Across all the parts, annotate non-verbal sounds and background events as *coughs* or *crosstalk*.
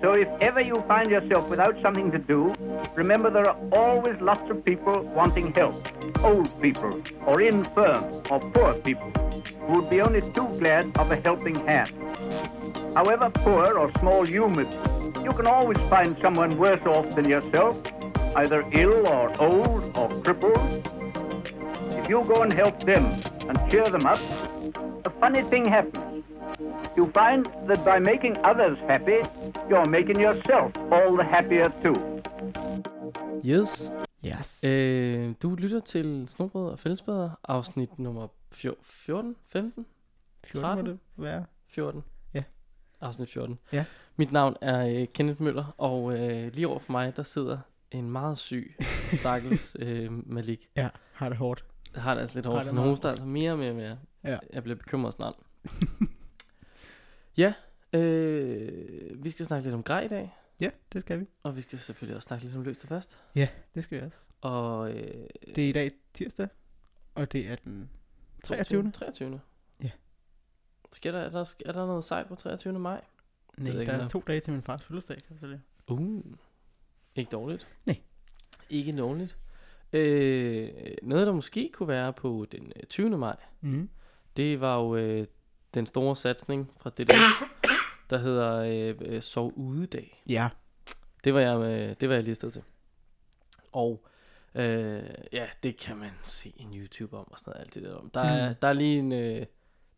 So if ever you find yourself without something to do, remember there are always lots of people wanting help. Old people, or infirm, or poor people, who would be only too glad of a helping hand. However poor or small you may be, you can always find someone worse off than yourself, either ill or old or crippled. If you go and help them and cheer them up, a funny thing happens. You find that by making others happy, you're making yourself all the happier too. Yes. Yes. Øh, du lytter til Snobrød og Fællesbader, afsnit nummer fjor- 14, 15, 14 må 13? det være. 14. Ja. Afsnit 14. Ja. Mit navn er øh, Kenneth Møller, og øh, lige over for mig, der sidder en meget syg, stakkels *laughs* øh, Malik. Ja, har det hårdt. Har det altså lidt Har hårdt. det Han hoster altså mere og mere og mere. Ja. Jeg bliver bekymret snart. *laughs* ja, øh, vi skal snakke lidt om grej i dag, Ja, det skal vi. og vi skal selvfølgelig også snakke lidt om løst og fast. Det skal vi også. Og øh, Det er i dag tirsdag, og det er den 23. 23. Ja. Sker der, er, der, er der noget sejt på 23. maj? Nej, ikke, der om er der- to dage til min fars fødselsdag, kan jeg fortælle. Uh, ikke dårligt. Nej. Ikke dårligt. Øh, noget, der måske kunne være på den øh, 20. maj, Mm. Det var jo øh, den store satsning fra det der, *coughs* der hedder øh, øh, Sov Udedag. Ja. Det var jeg, med, det var jeg listet til. Og øh, ja, det kan man se en YouTube om og sådan noget, alt det der om. Der, er, Mm. der er lige en, øh, der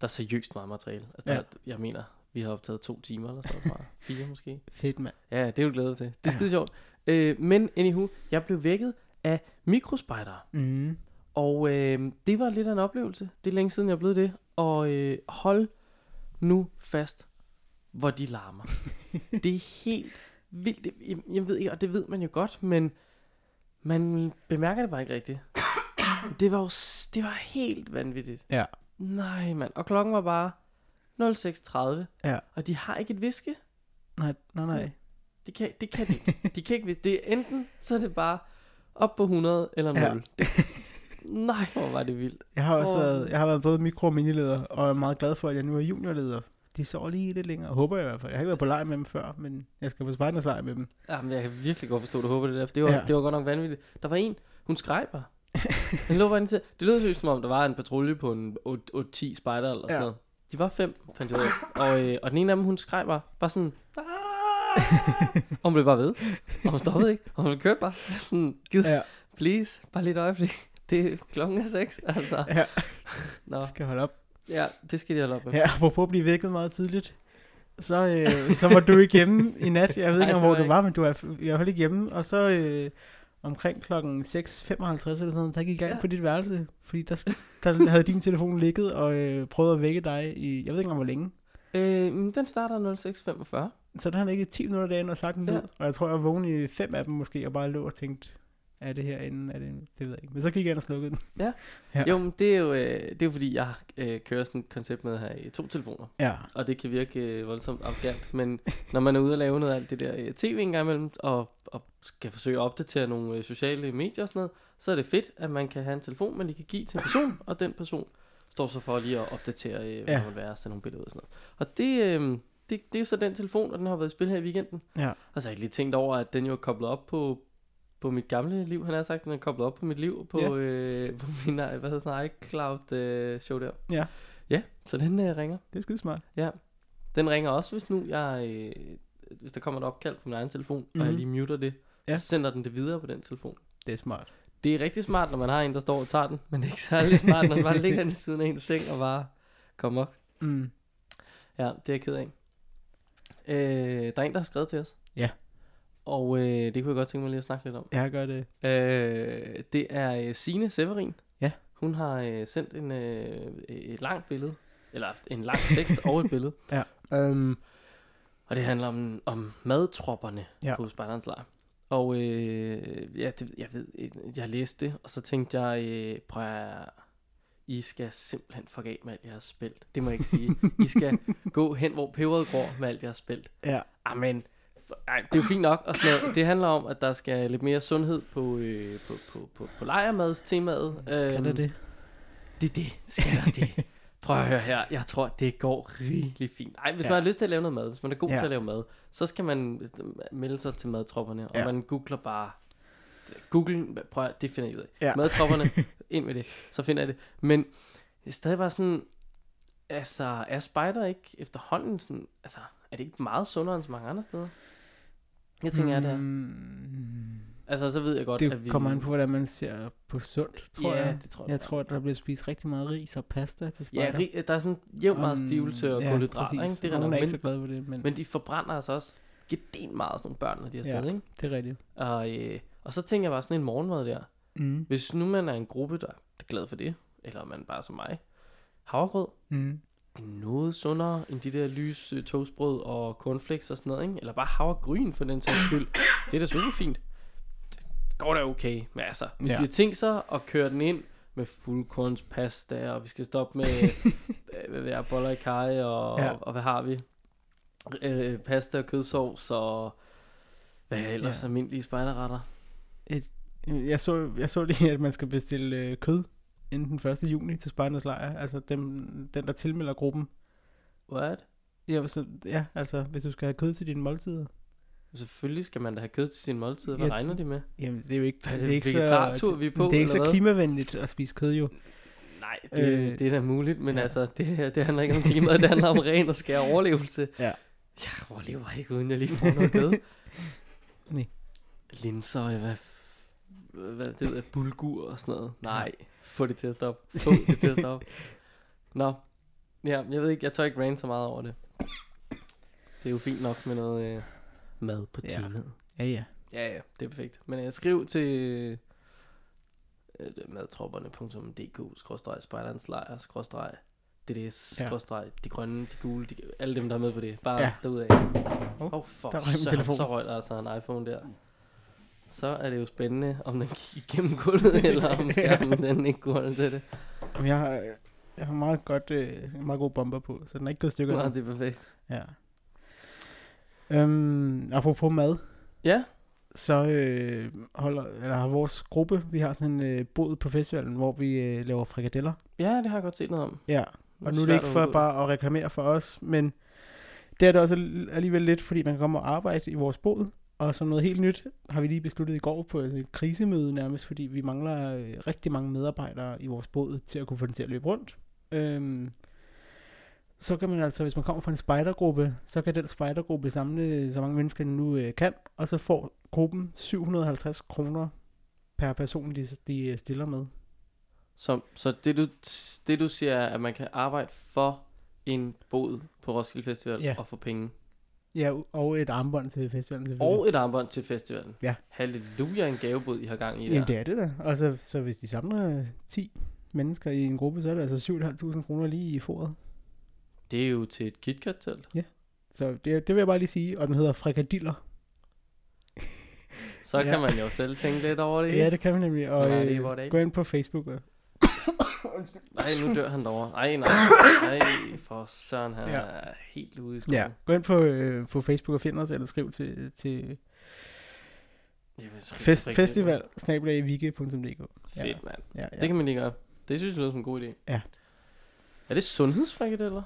er seriøst meget materiale. Altså, Ja. der, jeg mener, vi har optaget to timer eller sådan noget. *laughs* Fire måske. Fedt, mand. Ja, det er du glædet til. Det er Ja. skide sjovt. Øh, men anywho, jeg blev vækket af mikrospejdere. Mm. Og øh, det var lidt af en oplevelse. Det er længe siden, jeg er blevet det. Og øh, hold nu fast, hvor de larmer. *laughs* det er helt vildt. Det, jeg, jeg ved ikke, og det ved man jo godt, men man bemærker det bare ikke rigtigt. *coughs* Det var jo det var helt vanvittigt. Ja. Nej, mand. Og klokken var bare 06.30. Ja. Og de har ikke et viske. Nej, nej, nej. Det kan, det kan de ikke. De kan ikke. Det er enten, så er det bare op på 100 eller 0. Ja. Ja. Det, nej, hvor var det vildt. Jeg har også Åh. været, jeg har været både mikro- og minileder, og er meget glad for, at jeg nu er juniorleder. De sover lige lidt længere, håber jeg i hvert fald. Jeg har ikke været på lejr med dem før, men jeg skal på spejdernes lejr med dem. Jamen, jeg kan virkelig godt forstå, du håber det der, for det var, Ja. ja. det var godt nok vanvittigt. Der var en, hun skreg bare. Den lå bare til, det lød seriøst som om, der var en patrulje på en 8-10 spejder eller sådan Ja. noget. De var fem, fandt jeg ud af. Og, øh, og den ene af dem, hun skreg bare, bare sådan, og hun blev bare ved. Og hun stoppede ikke. Og hun kørte bare. Sådan, gid, Ja, please, bare lidt øjeblik. Det er klokken er seks, altså. ja. *laughs* Nå, Jeg skal holde op. ja, det skal de holde op med. Ja, apropos at blive vækket meget tidligt. Så, øh, så var du ikke hjemme i nat. Jeg ved Nej, ikke, om, det hvor du var, men du er i hvert fald ikke hjemme. Og så øh, omkring klokken 6.55 eller sådan noget, der gik jeg ind Ja. på dit værelse. Fordi der, der havde din telefon ligget og øh, prøvede at vække dig i, jeg ved ikke engang hvor længe. Øh, den starter 06.45. Så der havde han ikke 10 minutter derinde og sagt en Ja. lyd. Og jeg tror, jeg vågen i fem af dem måske, og bare lå og tænkte, er det herinde? Er det, det ved jeg ikke. Men så gik jeg ind og slukkede den. Ja. Jo, men det er jo, øh, det er jo fordi, jeg øh, kører sådan et koncept med her i to telefoner. Ja. Og det kan virke øh, voldsomt arrogant. Men når man er ude og lave noget af alt det der øh, tv en gang imellem, og, og skal forsøge at opdatere nogle øh, sociale medier og sådan noget, så er det fedt, at man kan have en telefon, man lige kan give til en person, og den person står så for lige at opdatere, øh, hvad Ja. ja. man vil være, sende nogle billeder og sådan noget. Og det, øh, det, det er jo så den telefon, og den har været i spil her i weekenden. Ja. Og så har jeg lige tænkt over, at den jo er koblet op på, på mit gamle liv. Han har sagt, den er koblet op på mit liv på, Ja. øh, på min øh, hvad hedder sådan, iCloud øh, show der. Ja. Ja, så den øh, ringer. Det er skide smart. Ja. Den ringer også, hvis nu jeg, øh, hvis der kommer et opkald på min egen telefon, mm-hmm. og jeg Mhm. lige muter det, Ja. så sender den det videre på den telefon. Det er smart. Det er rigtig smart, når man har en, der står og tager den, men det er ikke særlig smart, når den bare ligger inde i siden af ens seng og bare kommer op. Mm. Ja, det er jeg ked af. Øh, der er en, der har skrevet til os. Ja. Og øh, det kunne jeg godt tænke mig lige at snakke lidt om. Jeg gør det. Øh, det er øh, Signe Severin. Ja. Hun har øh, sendt en, øh, et langt billede, eller en lang tekst og et billede. *laughs* Ja. Um, og det handler om, om madtropperne Ja. ja. på Spejderens Lejr. Og øh, ja, det, jeg ved, jeg læste det, og så tænkte jeg, øh, prøv at, I skal simpelthen fuck af med alt jeres spelt. Det må jeg ikke sige. I skal *laughs* gå hen, hvor peberet går med alt jeres spelt. Ja. Amen. Ej, det er jo fint nok. Og sådan noget. Det handler om, at der skal lidt mere sundhed på, øh, på, på, på, på lejermadstemaet. Skal der det? Det er det. Skal der det? Prøv at høre her. Jeg tror, det går rigtig fint. Ej, hvis Ja. man har lyst til at lave noget mad, hvis man er god Ja. til at lave mad, så skal man øh, melde sig til madtropperne, og Ja. man googler bare... Google, prøv at, det finder jeg ud af. Ja. Madtropperne, *laughs* ind med det, så finder jeg det. Men det er stadig bare sådan, altså, er spider ikke efterhånden sådan, altså, er det ikke meget sundere end så mange andre steder? Jeg tænker, er det er. Mm, Altså, så ved jeg godt, at det vi... kommer an på, hvordan man ser på sundt, tror ja, jeg. det tror jeg. Jeg tror, at der bliver spist rigtig meget ris og pasta til Ja, spejder. ri- der er sådan jævnt meget Um, stivelse og ja, kulhydrater, ikke? præcis. Det er, Nogle er ikke så glade for det, men, men de forbrænder altså også gedent meget, sådan nogle børn, når de er Ja. afsted, ikke? det er rigtigt. Og, øh, og så tænker jeg bare sådan en morgenmad der. Mm. Hvis nu man er en gruppe, der er glad for det, eller man bare som mig, havregrød, Mm. Noget sundere end de der lys øh, toastbrød og cornflakes og sådan noget, ikke? Eller bare havregryn for den sags skyld. Det er da super fint. Det går da okay, men altså, hvis Ja. de har tænkt sig at køre den ind med fuldkornspasta, og vi skal stoppe med *laughs* øh, hvad ved jeg, boller i kaj, og, Ja. ja. og hvad har vi? Øh, pasta og kødsovs, og hvad ellers Ja. almindelige spejderretter. Jeg så, jeg så lige, at man skal bestille øh, kød inden den 1. juni til Spejdernes Lejr. Altså dem, den, der tilmelder gruppen. What? Ja, så, ja, altså hvis du skal have kød til dine måltider. Selvfølgelig skal man da have kød til sin måltid. Hvad Ja. regner de med? Jamen, det er jo ikke, Hvad det det, er ikke så, vi er på, det er ikke så klimavenligt at spise kød jo. Nej, det, Øh, det er da muligt, men ja. altså, det, det handler ikke om klimaet, det handler om *laughs* ren og skær overlevelse. Ja. Jeg overlever ikke, uden jeg lige får noget kød. *laughs* Nej. Linser, hvad, hvad det hedder, bulgur og sådan noget. Nej, få det til at stoppe. Få det til at stoppe. *laughs* Nå, ja, jeg ved ikke, jeg tør ikke rant så meget over det. Det er jo fint nok med noget øh, mad på Ja. temaet. Ja, ja. Ja, ja, det er perfekt. Men jeg skriv til øh, madtropperne.dk skråstreg spejderens lejr skråstreg Ja. de grønne, de gule, de, alle dem der er med på det. Bare Ja. derudad. Åh, Åh, oh, for der røg telefon. så røg der altså en iPhone der. Så er det jo spændende, om den gik igennem gulvet, *laughs* eller om skærmen den ikke kunne holde til det. Jamen, jeg har, jeg har meget, godt, øh, meget god bomber på, så den er ikke gået stykker. Endnu. det er perfekt. Ja. Øhm, apropos mad, Ja, så øh, holder, eller har vores gruppe, vi har sådan en øh, bod på festivalen, hvor vi øh, laver frikadeller. ja, det har jeg godt set noget om. Ja, og nu er det ikke for bare at reklamere for os, men det er det også al- alligevel lidt, fordi man kan komme og arbejde i vores båd. Og som noget helt nyt har vi lige besluttet i går på et krisemøde nærmest, fordi vi mangler øh, rigtig mange medarbejdere i vores båd til at kunne få den til at løbe rundt. Øhm, så kan man altså, hvis man kommer fra en spejdergruppe, så kan den spejdergruppe samle så mange mennesker, den nu øh, kan, og så får gruppen 750 kroner per person, de, de øh, stiller med. Så, så det, du, det du siger er, at man kan arbejde for en bod på Roskilde Festival Ja. og få penge. Ja, og et armbånd til festivalen. Og et armbånd til festivalen. Ja. Halleluja, en gavebod, I har gang i der. Jamen det er det da. Og så, så hvis de samler øh, 10 mennesker i en gruppe, så er det altså 7.500 kroner lige i foret. Det er jo til et KitKat-telt. Så det, det vil jeg bare lige sige. Og den hedder frikadiller. Så Ja. kan man jo selv tænke lidt over det. Ja, det kan man nemlig. Og Ja, det øh, gå ind på Facebook. Og, Nej, nu dør han derovre. Ej, nej. Nej, for søren, han Ja. er helt ude i skoven. ja, gå ind på, øh, på Facebook og find os, eller skriv til, til fest, festival snabelagvike.dk. Fedt, mand. Ja, ja. Det kan man lige gøre. Det synes jeg lyder som en god idé. Ja. Er det sundhedsfrikadeller?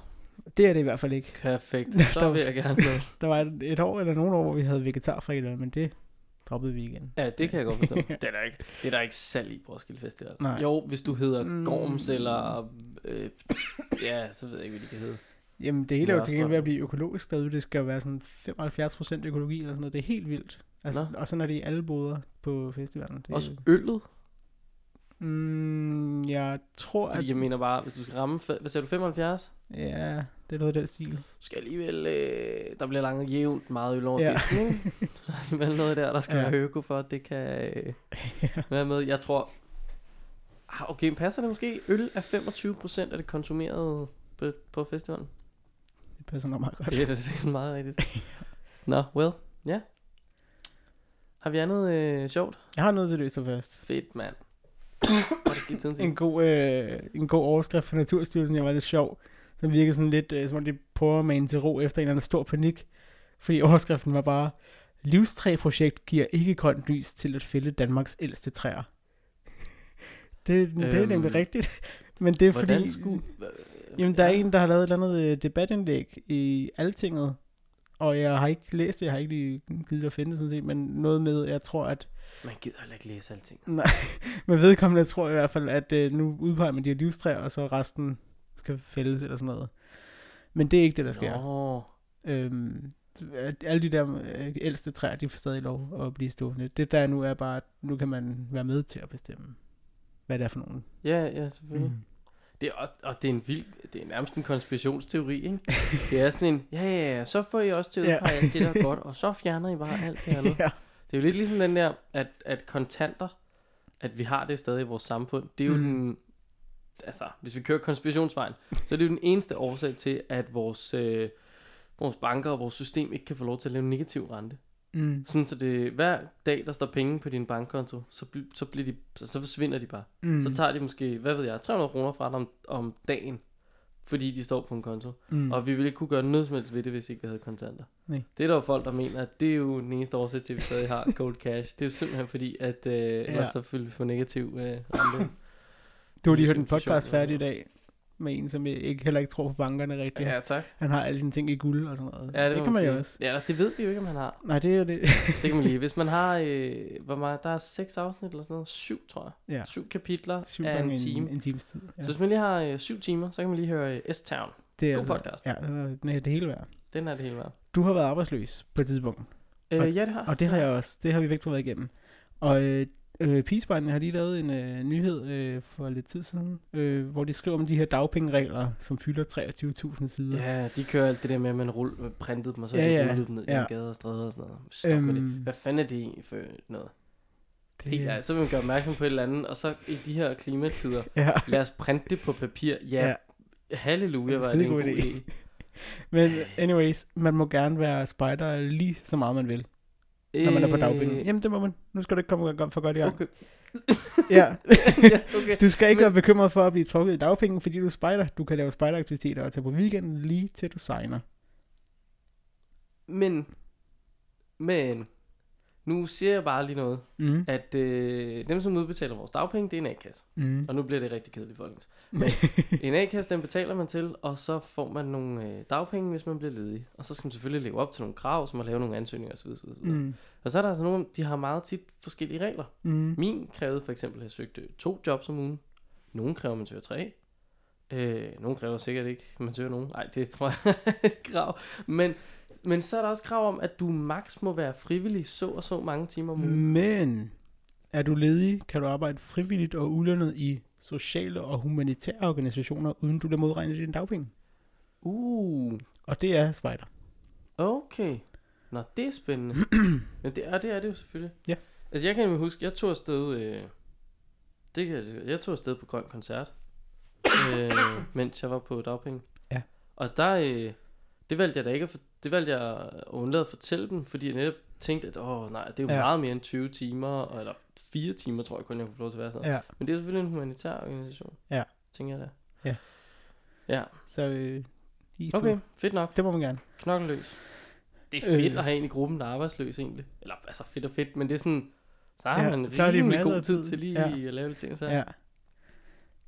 det er det i hvert fald ikke. Perfekt. Der *laughs* Så var- vil jeg gerne med. Der var et, *laughs* et år eller nogle år, hvor vi havde vegetarfrikadeller, men det droppede vi igen. Ja, det kan jeg godt forstå. *laughs* det, er der ikke, det er der ikke salg i på Roskilde Festival. Nej. Jo, hvis du hedder Mm. Gorms eller... Øh, ja, så ved jeg ikke, hvad de kan hedde. Jamen, det hele er jo til gengæld ved at blive økologisk derude. Det skal jo være sådan 75% økologi eller sådan noget. Det er helt vildt. Altså, Nå. og sådan er det i alle boder på festivalen. Det, Også øllet. Mm, jeg tror, Fordi at... jeg mener bare, hvis du skal ramme... Hvad siger du, 75? Ja, det er noget af den stil. skal alligevel, øh, der bliver langt jævnt meget øl over Ja. ja. disken, ikke? *laughs* Der er alligevel noget der, der skal Ja. ja. være øko for, at det kan øh, være med. Jeg tror, ah, okay, passer det måske? Øl er 25% af det konsumerede på, på festivalen. Det passer nok meget godt. Det er da sikkert meget rigtigt. Nå, well, ja. Har vi andet øh, sjovt? Jeg har noget til det, så fast. Fedt, mand. *coughs* En god, øh, en god overskrift fra Naturstyrelsen, jeg var lidt sjov. Den virkede sådan lidt, øh, som om de prøver at mane til ro efter en eller anden stor panik. Fordi overskriften var bare, livstræprojekt giver ikke grønt lys til at fælde Danmarks ældste træer. *laughs* det, det er Øhm, nemlig rigtigt. *laughs* Men det er fordi... skulle... Jamen, der er ja. en, der har lavet et eller andet øh, debatindlæg i Altinget, og jeg har ikke læst det, jeg har ikke lige givet at finde det sådan set, men noget med, jeg tror, at Man gider heller ikke læse alting. *laughs* med vedkommende, jeg tror i hvert fald, at øh, nu udpeger man de her livstræer, og så resten skal fældes eller sådan noget. Men det er ikke det, der sker. Nå. Øhm, alle de der øh, ældste træer, de får stadig lov at blive stående. Det der nu er bare, at nu kan man være med til at bestemme, hvad det er for nogen. Ja, ja, selvfølgelig. Mm. Det er også, og det er en vild, det er nærmest en konspirationsteori, ikke? Det er sådan en, ja, ja, ja, så får I også til at Ja. udpege alt det, der er godt, og så fjerner I bare alt det andet. *laughs* ja. Det er jo lidt ligesom den der, at, at kontanter, at vi har det stadig i vores samfund, det er jo Mm. den, altså, hvis vi kører konspirationsvejen, så er det jo den eneste årsag til, at vores, øh, vores banker og vores system ikke kan få lov til at lave en negativ rente. Mm. Sådan så det, hver dag, der står penge på din bankkonto, så, bl- så, bliver de, så, så forsvinder de bare. Mm. Så tager de måske, hvad ved jeg, 300 kroner fra dig om, om dagen, fordi de står på en konto. mm. Og vi ville ikke kunne gøre noget som helst ved det, hvis ikke vi havde kontanter. Nej. Det er der jo folk, der mener, at det er jo den eneste årsag til, at vi stadig har *laughs* cold cash. Det er jo simpelthen fordi, at øh, ja. ellers så ville vi få negativ øh, rente. Du har lige hørt en podcast færdig i dag, med en, som ikke, heller ikke tror på bankerne rigtigt. ja, tak. Han har alle sine ting i guld og sådan noget. Ja, det, det kan man jo også. Ja, det ved vi jo ikke, om han har. Nej, det er det. Det kan man lige. *laughs* Hvis man har, øh, hvor meget, der er seks afsnit eller sådan noget, syv tror jeg. ja. Syv kapitler Syv af gange en time. En, en times tid. Ja. Så hvis man lige har øh, syv timer, så kan man lige høre øh, S-Town. det er God podcast. Ja, det er det hele værd. Den er det hele værd. Du har været arbejdsløs på et tidspunkt, Og- Øh, ja, det har. og det har jeg også. Det har vi begge to været igennem. Og øh, øh, Pigespejlene har lige lavet en øh, nyhed øh, for lidt tid siden, øh, hvor de skriver om de her dagpengeregler, som fylder 23.000 sider. Ja, de kører alt det der med, at man rull, printede dem, og så Ja, ja, ja, de rullede dem ned ja. i gader og stræder og sådan noget. Stop øhm, det. Hvad fanden er det egentlig for noget? det, Helt ærligt, så vil man gøre opmærksom på et eller andet, og så i de her klimatider, Ja. lad os printe det på papir. Ja, Ja. ja. halleluja, var det en god idé. idé. Men anyways, man må gerne være spider lige så meget man vil, når man er på dagpenge. Øh, Jamen det må man. Nu skal du ikke komme for godt i gang. Okay. *laughs* Ja. *laughs* ja, okay. Du skal ikke Men- være bekymret for at blive trukket i dagpenge, fordi du er spider. Du kan lave spideraktiviteter og tage på weekenden lige til du signer. Men, men, nu siger jeg bare lige noget, Mm. at øh, dem, som udbetaler vores dagpenge, det er en A-kasse. Mm. Og nu bliver det rigtig kedeligt, folkens. *laughs* Men en A-kasse, den betaler man til, og så får man nogle øh, dagpenge, hvis man bliver ledig. Og så skal man selvfølgelig leve op til nogle krav, som at lave nogle ansøgninger osv. osv., osv. Mm. Og så er der altså nogle, de har meget tit forskellige regler. Mm. Min krævede for eksempel, at jeg søgte to jobs om ugen. Nogle kræver, man søger tre. Øh, nogle kræver sikkert ikke, man søger nogen. Nej, det tror jeg er et krav. Men, men så er der også krav om, at du maks må være frivillig så og så mange timer om ugen. Men er du ledig, kan du arbejde frivilligt og ulønnet i sociale og humanitære organisationer, uden du bliver modregnet i din dagpenge. Uh, Og det er spider. okay. Nå, det er spændende. *clears throat* Men det er, det er det jo selvfølgelig. Ja. Altså, jeg kan jo huske, jeg tog afsted... Øh, det kan jeg, jeg tog afsted på Grøn Koncert, *clears throat* øh, mens jeg var på dagpenge. Ja. Og der, øh, det valgte jeg da ikke at, det valgte jeg at undlade at fortælle dem, fordi jeg netop tænkte, at åh nej, det er jo Ja. meget mere end 20 timer, eller 4 timer, tror jeg kun, jeg kunne få lov til at være sådan. Ja. Men det er selvfølgelig en humanitær organisation. Ja. Tænker jeg da. Ja. Ja, Så øh, okay, fedt nok. Det må man gerne. Knokkeløs. Det er fedt Øh. at have en i gruppen, der er arbejdsløs egentlig. Eller altså fedt og fedt, men det er sådan, så har Ja, man så har de rimelig masser god tid til lige Ja. at lave lidt ting. Så. Ja.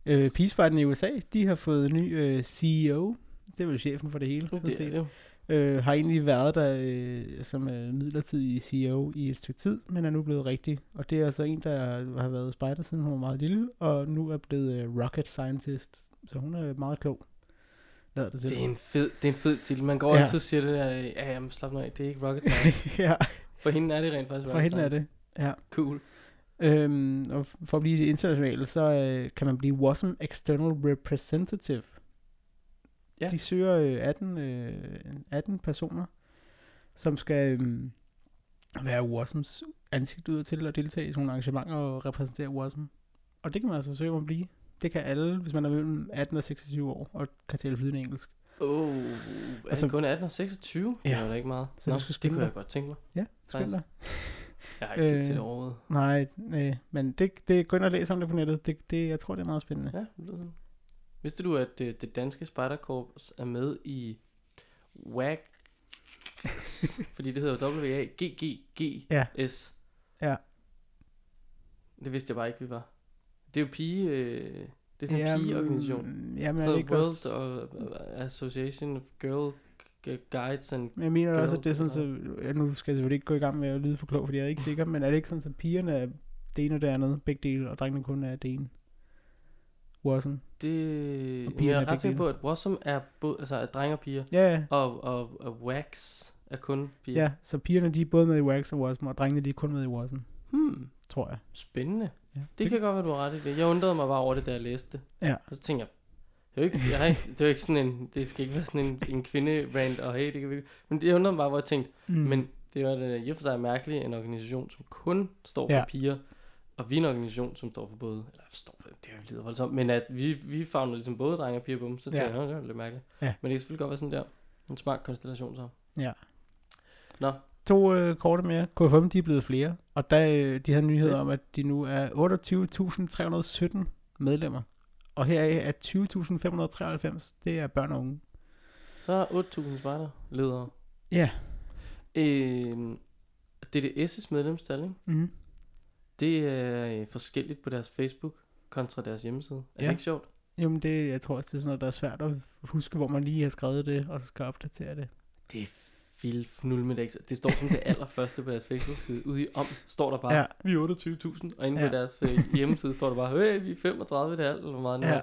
Øh, Peaceparten i USA, de har fået en ny øh, CEO. Det er vel chefen for det hele. Det er det jo. Øh, har egentlig været der øh, som øh, midlertidig CEO i et stykke tid, men er nu blevet rigtig. Og det er altså en, der har været spejder siden hun var meget lille, og nu er blevet øh, rocket scientist. Så hun er meget klog. Lader det til. Det er en fed, det er en fed titel. Man går Ja. altid og siger det der, ja, jamen slap nu af, det er ikke rocket science. *laughs* ja, For hende er det rent faktisk for rocket hende er science. det. Ja. Cool. Øhm, og for at blive det internationale, så øh, kan man blive WASM External Representative. Ja. De søger øh, 18, øh, 18 personer, som skal øh, være WASMs ansigt ud til at deltage i sådan nogle arrangementer og repræsentere WASM. Og det kan man altså søge om at blive. Det kan alle, hvis man er mellem 18 og 26 år og kan tale flydende engelsk. Oh, er Altså- kun 18 og 26? Ja. Det er da ikke meget. Så Nå, du skal det kunne dig. jeg godt tænke mig. Ja, skynd dig. Jeg har ikke tid Øh, til det overhovedet. Nej, nej, men det, det gå ind og læs om det på nettet. Det, det, jeg tror, det er meget spændende. Ja, det lyder sådan. Vidste du, at det, det danske spejderkorps er med i WAG? *laughs* Fordi det hedder W-A-G-G-G-S. Ja. Ja. Det vidste jeg bare ikke, vi var. Det er jo pige... Øh, Det er sådan en Jamen, pigeorganisation. Jamen, er det ikke World også... og, uh, Association of Girl Guides and... Men jeg mener også, at det er sådan, så... Ja, nu skal jeg selvfølgelig ikke gå i gang med at lyde for klog, fordi jeg er ikke sikker, men er det ikke sådan, at pigerne er det ene og det andet, begge dele, og drengene kun er det ene? Wasm. Det... Og jeg er ret sikker på, at Wassum er både, altså er drenge og piger, Ja, ja. og, og, og Wax er kun piger. Ja, så pigerne de er både med i Wax og Wasm, og drengene de er kun med i Wasm, Hmm, tror jeg. spændende. Ja. Det kan godt være, du har ret i det. Jeg undrede mig bare over det, da jeg læste det. Ja. Og så tænkte jeg, det er jo ikke, jeg har ikke, det er jo ikke sådan en, det skal ikke være sådan en, en kvinde-rant, og hey, det kan vi. Men jeg undrede mig bare, hvor jeg tænkte, Mm. men det var det i og for sig mærkeligt, en organisation, som kun står for ja. piger, og vi er en organisation, som står for både, eller står for, det er jo lidt voldsomt, men at vi, vi favner ligesom både drenge og piger på dem, så tænkte Ja. jeg, "Nå, det er lidt mærkeligt. Ja. Men det kan selvfølgelig godt være sådan der, en smart konstellation så. Ja. Nå. To øh, korte mere. KFM, de er blevet flere. Og der, øh, de havde nyheder om, at de nu er 28.317 medlemmer. Og heraf er 20.593, det er børn og unge. Så er 8.000 spejder ledere. Ja. Øh, DDS' medlemstal, ikke? Mm. Det er øh, forskelligt på deres Facebook kontra deres hjemmeside. Er Ja. det ikke sjovt? Jamen, det, jeg tror også, det er sådan noget, der er svært at huske, hvor man lige har skrevet det, og så skal opdatere det. Det er vildt fnul med det. står som det *laughs* allerførste på deres Facebook-side. Ude i om står der bare, Ja. ja. vi er 28.000. Og inde Ja. på deres øh, hjemmeside står der bare, hey, vi er 35 det er alt, eller hvor meget Ja. ja.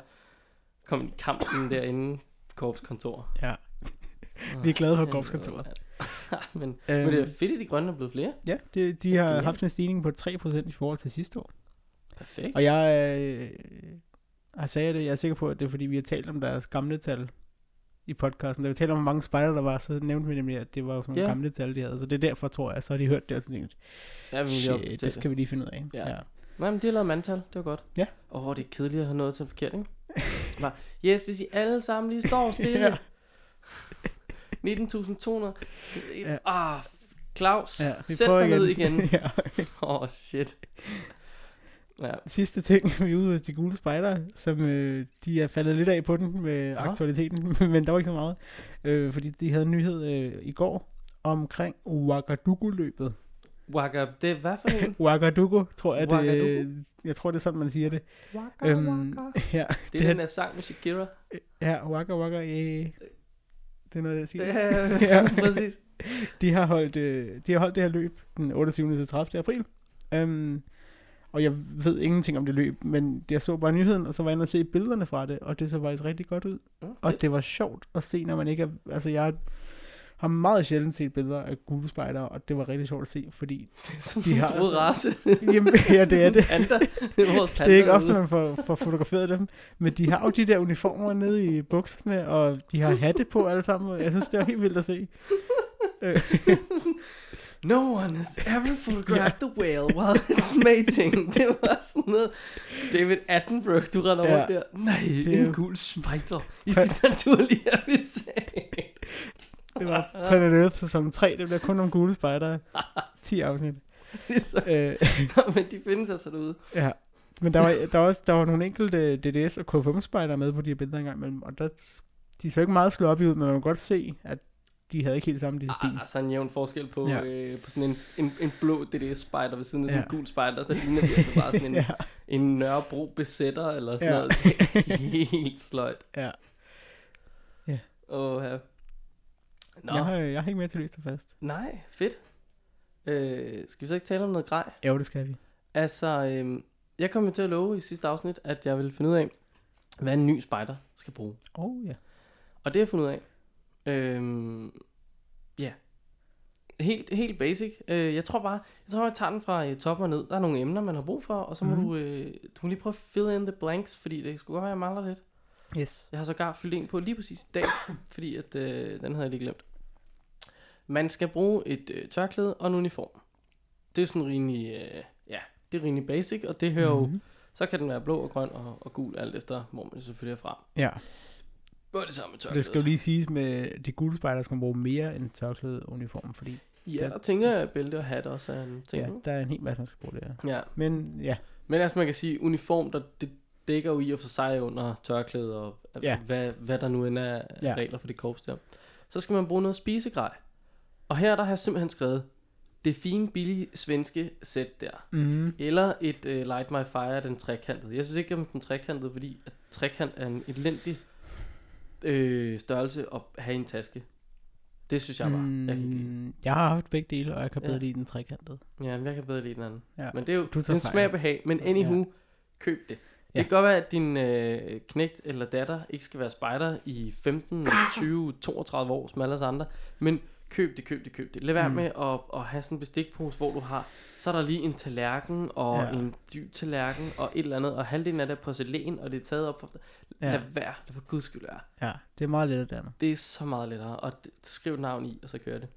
Kom i kampen derinde på Korps kontor. Ja. Åh, Vi er glade for korpskontoret. mand. *laughs* men, Øhm, men det er fedt, at de grønne er blevet flere. Ja, det, de har Det er- haft en stigning på 3% i forhold til sidste år. Perfekt. Og jeg øh, har sagt det, jeg er sikker på, at det er fordi, vi har talt om deres gamle tal i podcasten. Da vi talte om, hvor mange spejder der var, så nævnte vi nemlig, at det var jo sådan nogle Ja. gamle tal, de havde. Så det er derfor, tror jeg, så har de hørt det og sådan tænkt, Ja, vi shit, det skal vi lige finde ud af. Ja. Nej, men de har lavet mandtal. Det var godt. Ja. Åh, oh, det er kedeligt at have noget til forkert, ikke? *laughs* Bare, yes, hvis I alle sammen lige står stille. Ja. *laughs* 19.200. Ja. Ah, Claus, ja vi sæt dig ned igen. *laughs* ja. *laughs* Åh, oh, shit. Ja, Sidste ting, *laughs* vi er ude hos de gule spejdere, som øh, de er faldet lidt af på den med Nå. aktualiteten, men der var ikke så meget. Øh, fordi de havde en nyhed øh, i går omkring Ouagadougou-løbet. Waka, det er hvad for en? Ouagadougou, tror jeg, det, jeg tror, det er sådan, man siger det. Waka, Øhm, ja, Det er den der sang med Shakira. ja, Waka Waka, øh, det er noget, jeg siger. Ja, *laughs* Ja. præcis. De har holdt, øh, de har holdt det her løb den 28. til 30. april. Um, og jeg ved ingenting om det løb, men jeg så bare nyheden, og så var jeg inde og se billederne fra det, og det så faktisk rigtig godt ud. Mm, Og det var sjovt at se, når man ikke er... Altså, jeg har meget sjældent set billeder af gule spejdere, og det var rigtig sjovt at se, fordi... *laughs* Som de en har troet altså- race. *laughs* Jamen, ja, det er det. Panda. Det er *laughs* Det er ikke ofte, man får, får fotograferet dem. Men de har jo de der uniformer nede i bukserne, og de har hatte på alle sammen. Jeg synes, det er helt vildt at se. No one has ever photographed the whale while it's mating. Det var sådan noget. David Attenborough, du render Ja. rundt der. Nej, Det er en jo- gul spider i sit naturlige habitat. Det var Planet Earth sæson 3. Det bliver kun om gule spejdere. *laughs* 10 afsnit. Så, Øh, *laughs* Nå, men de findes altså derude. ja. Men der var, der, var også, der var nogle enkelte DDS og KFM spejdere med på de her billeder engang imellem. Og der, de så ikke meget slå op i ud, men man kan godt se, at de havde ikke helt samme disciplin. Ah, altså en jævn forskel på, Ja. ja. øh, på sådan en, en, en blå DDS-spider ved siden af sådan Ja. en gul spider. Der ligner vi altså bare sådan en, *laughs* ja, en Nørrebro besætter eller sådan Ja. noget. Helt sløjt. ja. Åh, ja. Nå, Jeg, har, jeg har ikke mere til løst fast. nej, fedt. Øh, skal vi så ikke tale om noget grej? Jo, det skal vi. Altså, øhm, jeg kom jo til at love i sidste afsnit, at jeg ville finde ud af, hvad en ny spider skal bruge. Oh, ja. Og det har jeg fundet ud af. Øhm, ja. Helt, helt basic. Øh, jeg tror bare, jeg tror, jeg tager den fra øh, toppen og ned. Der er nogle emner, man har brug for, og så må Mhm. du, øh, du må lige prøve at fill in the blanks, fordi det skulle godt være, jeg mangler lidt. Yes. Jeg har sågar fyldt en på lige præcis i dag, fordi at, øh, den havde jeg lige glemt. Man skal bruge et øh, tørklæde og en uniform. Det er sådan rimelig, øh, ja, det er rimelig basic, og det hører mm. jo, Mhm. så kan den være blå og grøn og, og gul, alt efter, hvor man selvfølgelig er fra. Ja, er det samme med det skal jo lige siges med, de gule spejder skal man bruge mere end tørklæde uniform, fordi Ja, der tænker jeg, at bælte og hat også er en ting. ja, der er en hel masse, man skal bruge det her. ja. Men ja, Men altså man kan sige, uniform, der, det dækker jo i og for sig under tørklæde og Ja. ja. hvad, hvad der nu end er ja. regler for det korps der. Så skal man bruge noget spisegrej. Og her der har jeg simpelthen skrevet det fine, billige svenske sæt der. Mm. Eller et uh, Light My Fire, den trekantede. Jeg synes ikke om den trekantede, fordi at trekant er en elendig øh, størrelse at have i en taske. Det synes jeg bare, jeg kan ikke lide. Mm, jeg har haft begge dele, og jeg kan Ja. bedre lide den trekantede. Ja, men jeg kan bedre lide den anden. Ja. Men det er jo Du fejl. smag behag. Men anywho, Ja. køb det. Ja. Det kan godt være, at din øh, knægt eller datter ikke skal være spejder i 15, 20, 32 år, som alle os andre. Men køb det, køb det, køb det. Lad være Mm. med at, at have sådan en bestikpose, hvor du har, så er der lige en tallerken og Ja. en dyb tallerken og et eller andet, og halvdelen af det er porcelæn, og det er taget op. For, Ja. Lad være, det for guds skyld være. Ja, det er meget let andet. Det er så meget lettere, og det, skriv et navn i, og så gør det.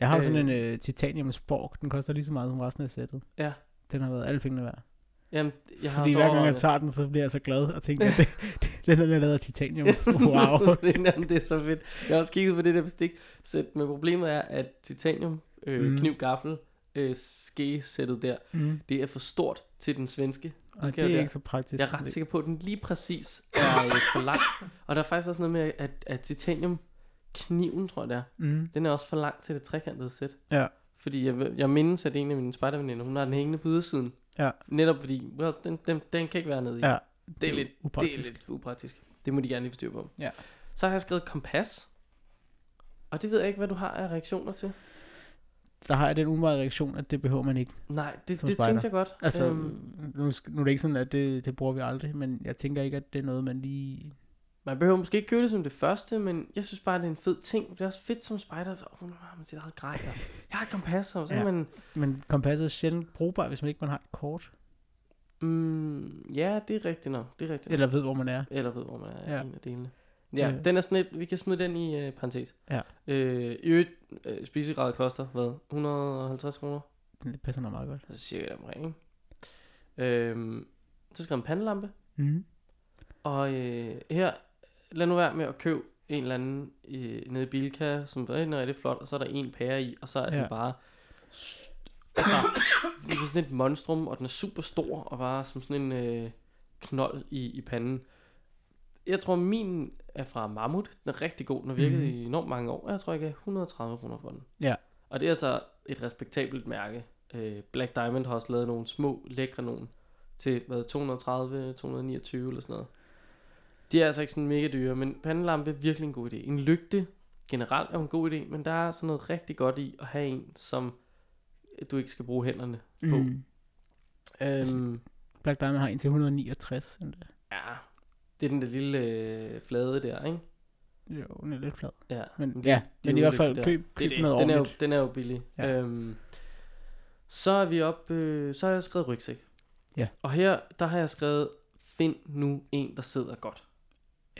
Jeg har jo sådan Øh. en uh, titanium spork. Den koster lige så meget som resten af sættet. Ja. Den har været alle pengene værd. Jamen, jeg har Fordi hver gang jeg det. tager den, så bliver jeg så glad og tænker, at *laughs* det, det, den er lavet af titanium. *laughs* Wow. Jamen, det er så fedt. Jeg har også kigget på det der bestik. Så, men problemet er, at titanium, øh, Mm. kniv, gaffel, øh, skesættet der, Mm. det er for stort til den svenske. Og Okay, det er der. ikke så praktisk. Jeg er ret sikker på, at den lige præcis er øh, for lang. Og der er faktisk også noget med, at, at titanium kniven, tror jeg det er, Mm. den er også for lang til det trekantede sæt. Ja. Fordi jeg, jeg mindes, at en af mine spejderveninder, hun har den hængende på ydersiden. Ja. Netop fordi, well, den, den, den kan ikke være nede i. Ja, det er lidt upraktisk. Det er lidt upraktisk. Det må de gerne lige få styr på. Ja. Så har jeg skrevet kompas. Og det ved jeg ikke, hvad du har af reaktioner til. Der har jeg den umiddelbare reaktion, at det behøver man ikke. Nej, det, det tænkte jeg godt. Altså, Øhm, nu, nu er det ikke sådan, at det, det bruger vi aldrig, men jeg tænker ikke, at det er noget, man lige... man behøver måske ikke købe det som det første, men jeg synes bare, det er en fed ting. Det er også fedt som spejder. Oh, nu har man sit eget grej. Og jeg har et kompas, og så Ja. man... Men kompasset er sjældent brugbar, hvis man ikke man har et kort, Mm, ja, det er rigtigt nok. Det er rigtigt. eller ved, hvor man er. Eller ved, hvor man er Ja. en af delene. Ja, Øh. den er sådan lidt, vi kan smide den i øh, parentes. Ja. Øh, I øvrigt, øh, spisegrad koster, hvad? 150 kroner? Det passer nok meget godt. Så cirka omkring, ikke? Øhm, så skal der en pandelampe. Mm. Og øh, her, lad nu være med at købe en eller anden øh, nede i Bilka, som er rigtig, rigtig flot, og så er der en pære i, og så er Ja. den bare... Altså, det er sådan et monstrum, og den er super stor, og bare som sådan en øh, knold i, i panden. Jeg tror, min er fra Mammut. Den er rigtig god. Den har virket mm. i enormt mange år. Jeg tror, jeg gav 130 kroner for den. Ja. Og det er altså et respektabelt mærke. Øh, Black Diamond har også lavet nogle små, lækre nogen til hvad, 230, 229 eller sådan noget. De er altså ikke sådan mega dyre, men pandelampe er virkelig en god idé. En lygte generelt er en god idé, men der er sådan noget rigtig godt i at have en, som du ikke skal bruge hænderne på. Mm. Øhm, Black Diamond har en til 169. endda. ja, det er den der lille øh, flade der, ikke? Jo, den er lidt flad. Ja, Men, det- ja, det er men i hvert fald det der. køb, Det køb er det. noget Den er, jo, den er jo billig. Ja. Øhm, så er vi op, øh, så har jeg skrevet rygsæk. Ja. Og her, der har jeg skrevet, find nu en, der sidder godt.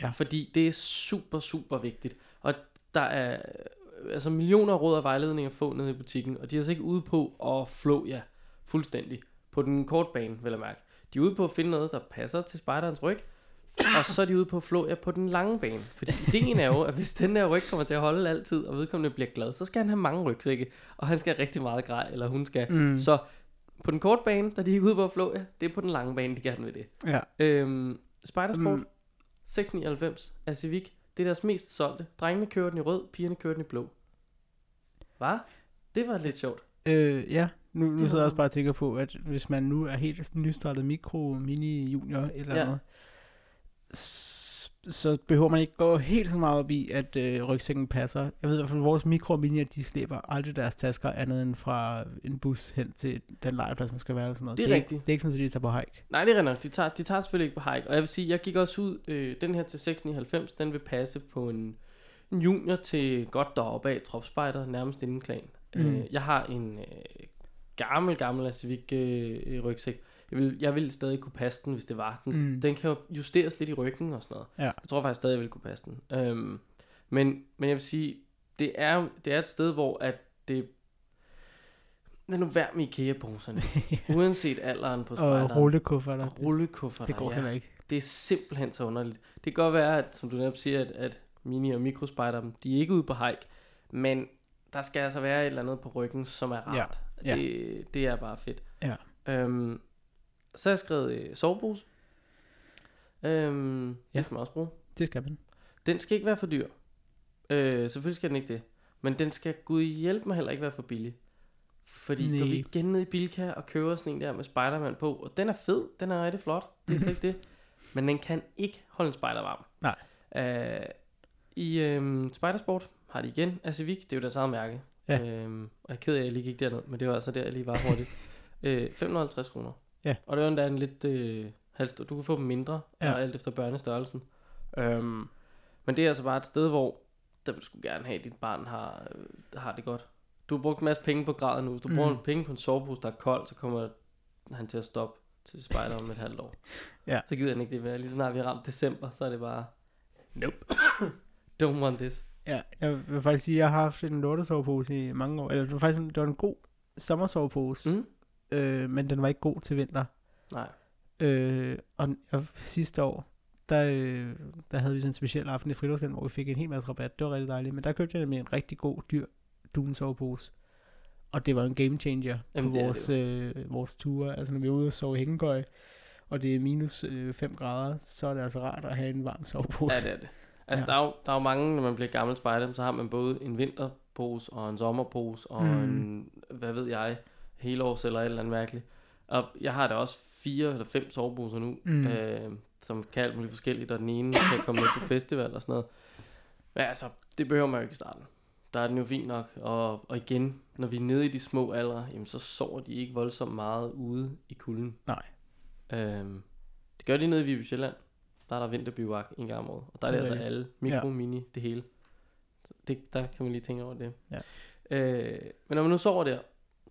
Ja. Fordi det er super, super vigtigt. Og der er øh, altså millioner af råd og vejledninger at få nede i butikken, og de er altså ikke ude på at flå jer fuldstændig på den korte bane, vil jeg mærke. De er ude på at finde noget, der passer til spejderens ryg, og så er de ude på at flå jer på den lange bane. Fordi ideen er jo, at hvis den her ryg kommer til at holde altid, og vedkommende bliver glad, så skal han have mange rygsække, og han skal have rigtig meget grej, eller hun skal. Mm. Så på den korte bane, der er de ikke ude på at flå jer, det er på den lange bane, de gerne vil det. Ja. Øhm, Spidersport, Mm. 699 af Civic, det er deres mest solgte. Drengene kører den i rød, pigerne kører den i blå. Hvad? Det var lidt sjovt. Øh, ja, nu, nu sidder jeg også bare og tænker på, at hvis man nu er helt nystartet mikro, mini, junior eller Ja. noget, så behøver man ikke gå helt så meget op i, at øh, rygsækken passer. Jeg ved i hvert fald, at vores mikro og de slæber aldrig deres tasker andet end fra en bus hen til den legeplads, man skal være eller sådan noget. Det er det rigtigt. Ikke, det er ikke sådan, at de tager på hike. Nej, det er rigtigt. De tager, de tager selvfølgelig ikke på hike. Og jeg vil sige, jeg gik også ud, øh, den her til 699, den vil passe på en, en junior til godt deroppe af tropspejder, nærmest inden klan. Mm. Øh, jeg har en øh, gammel, gammel Civic øh, rygsæk. Jeg vil, jeg vil stadig kunne passe den, hvis det var den. Mm. Den kan jo justeres lidt i ryggen og sådan noget. Ja. Jeg tror faktisk stadig, jeg vil kunne passe den. Øhm, men, men jeg vil sige, det er, det er et sted, hvor at det... Lad nu være med IKEA-poserne. *laughs* Uanset alderen på spejderen. Og rullekufferter. Og rullekufferter, Det går ja. heller ikke. Det er simpelthen så underligt. Det kan godt være, at, som du netop siger, at, at mini- og mikrospejder, de er ikke ude på hike, men der skal altså være et eller andet på ryggen, som er rart. Ja, ja. Det, det er bare fedt. Ja. Øhm, så har jeg skrevet øh, sovepose. Øhm, Ja. Det skal man også bruge. Det skal man. Den skal ikke være for dyr. Øh, selvfølgelig skal den ikke det. Men den skal gud hjælpe mig heller ikke være for billig. Fordi går Næh. vi igen ned i Bilka og køber sådan en der med Spider-Man på, og den er fed, den er rigtig flot, det er slet ikke det. *laughs* Men den kan ikke holde en spider varm. Nej. Uh, I øhm, Spidersport har de igen Asivik, det er jo deres eget mærke. Ja. Øhm, og jeg er ked af, at jeg lige gik derned, men det var altså der, jeg lige var hurtigt. *laughs* øh, 550 kroner. Ja. Og det var endda en lidt øh, halvstor. Du kan få dem mindre, Ja. alt efter børnestørrelsen. Øhm, men det er altså bare et sted, hvor der vil du sgu gerne have, at dit barn har, øh, har det godt. Du har brugt en masse penge på graden nu. Hvis du Mm. bruger penge på en sovepose, der er kold, så kommer han til at stoppe til spejder om et halvt år. Ja. Så gider han ikke det mere. Lige så snart vi har ramt december, så er det bare, nope, *coughs* don't want this. Ja, jeg vil faktisk sige, at jeg har haft en lortesovepose i mange år. Eller det var faktisk en, det var en god sommersovepose, Mm? Øh, men den var ikke god til vinter. Nej. Øh, og jeg, sidste år, der, øh, der havde vi sådan en speciel aften i friluftsland, hvor vi fik en hel masse rabat. Det var rigtig dejligt. Men der købte jeg nemlig en rigtig god, dyr dunsovepose. Og det var en game changer Jamen, på vores, øh, vores ture. Altså når vi er ude og sove i hængekøj, og det er minus 5 grader, så er det altså rart at have en varm sovepose. Ja, det er det. Altså, Ja. der, er jo, der er jo mange, når man bliver gammel spejder, så har man både en vinterpose og en sommerpose og mm. en, hvad ved jeg, helårs eller et eller andet mærkeligt. Og jeg har da også fire eller fem soveposer nu, Mm. øh, som kan alt muligt forskelligt, og den ene kan komme med på festival og sådan noget. Men altså, det behøver man jo ikke i starten. Der er den jo fint nok, og, og igen, når vi er nede i de små aldre, jamen så sover de ikke voldsomt meget ude i kulden. Nej. Øhm, det gør de nede i Viby Sjælland. Der er der vinterbivak en gang om året. Og der er det, Det er altså alle. Mikro, ja. mini, det hele. Det, der kan man lige tænke over det. Ja. Øh, men når man nu sover der,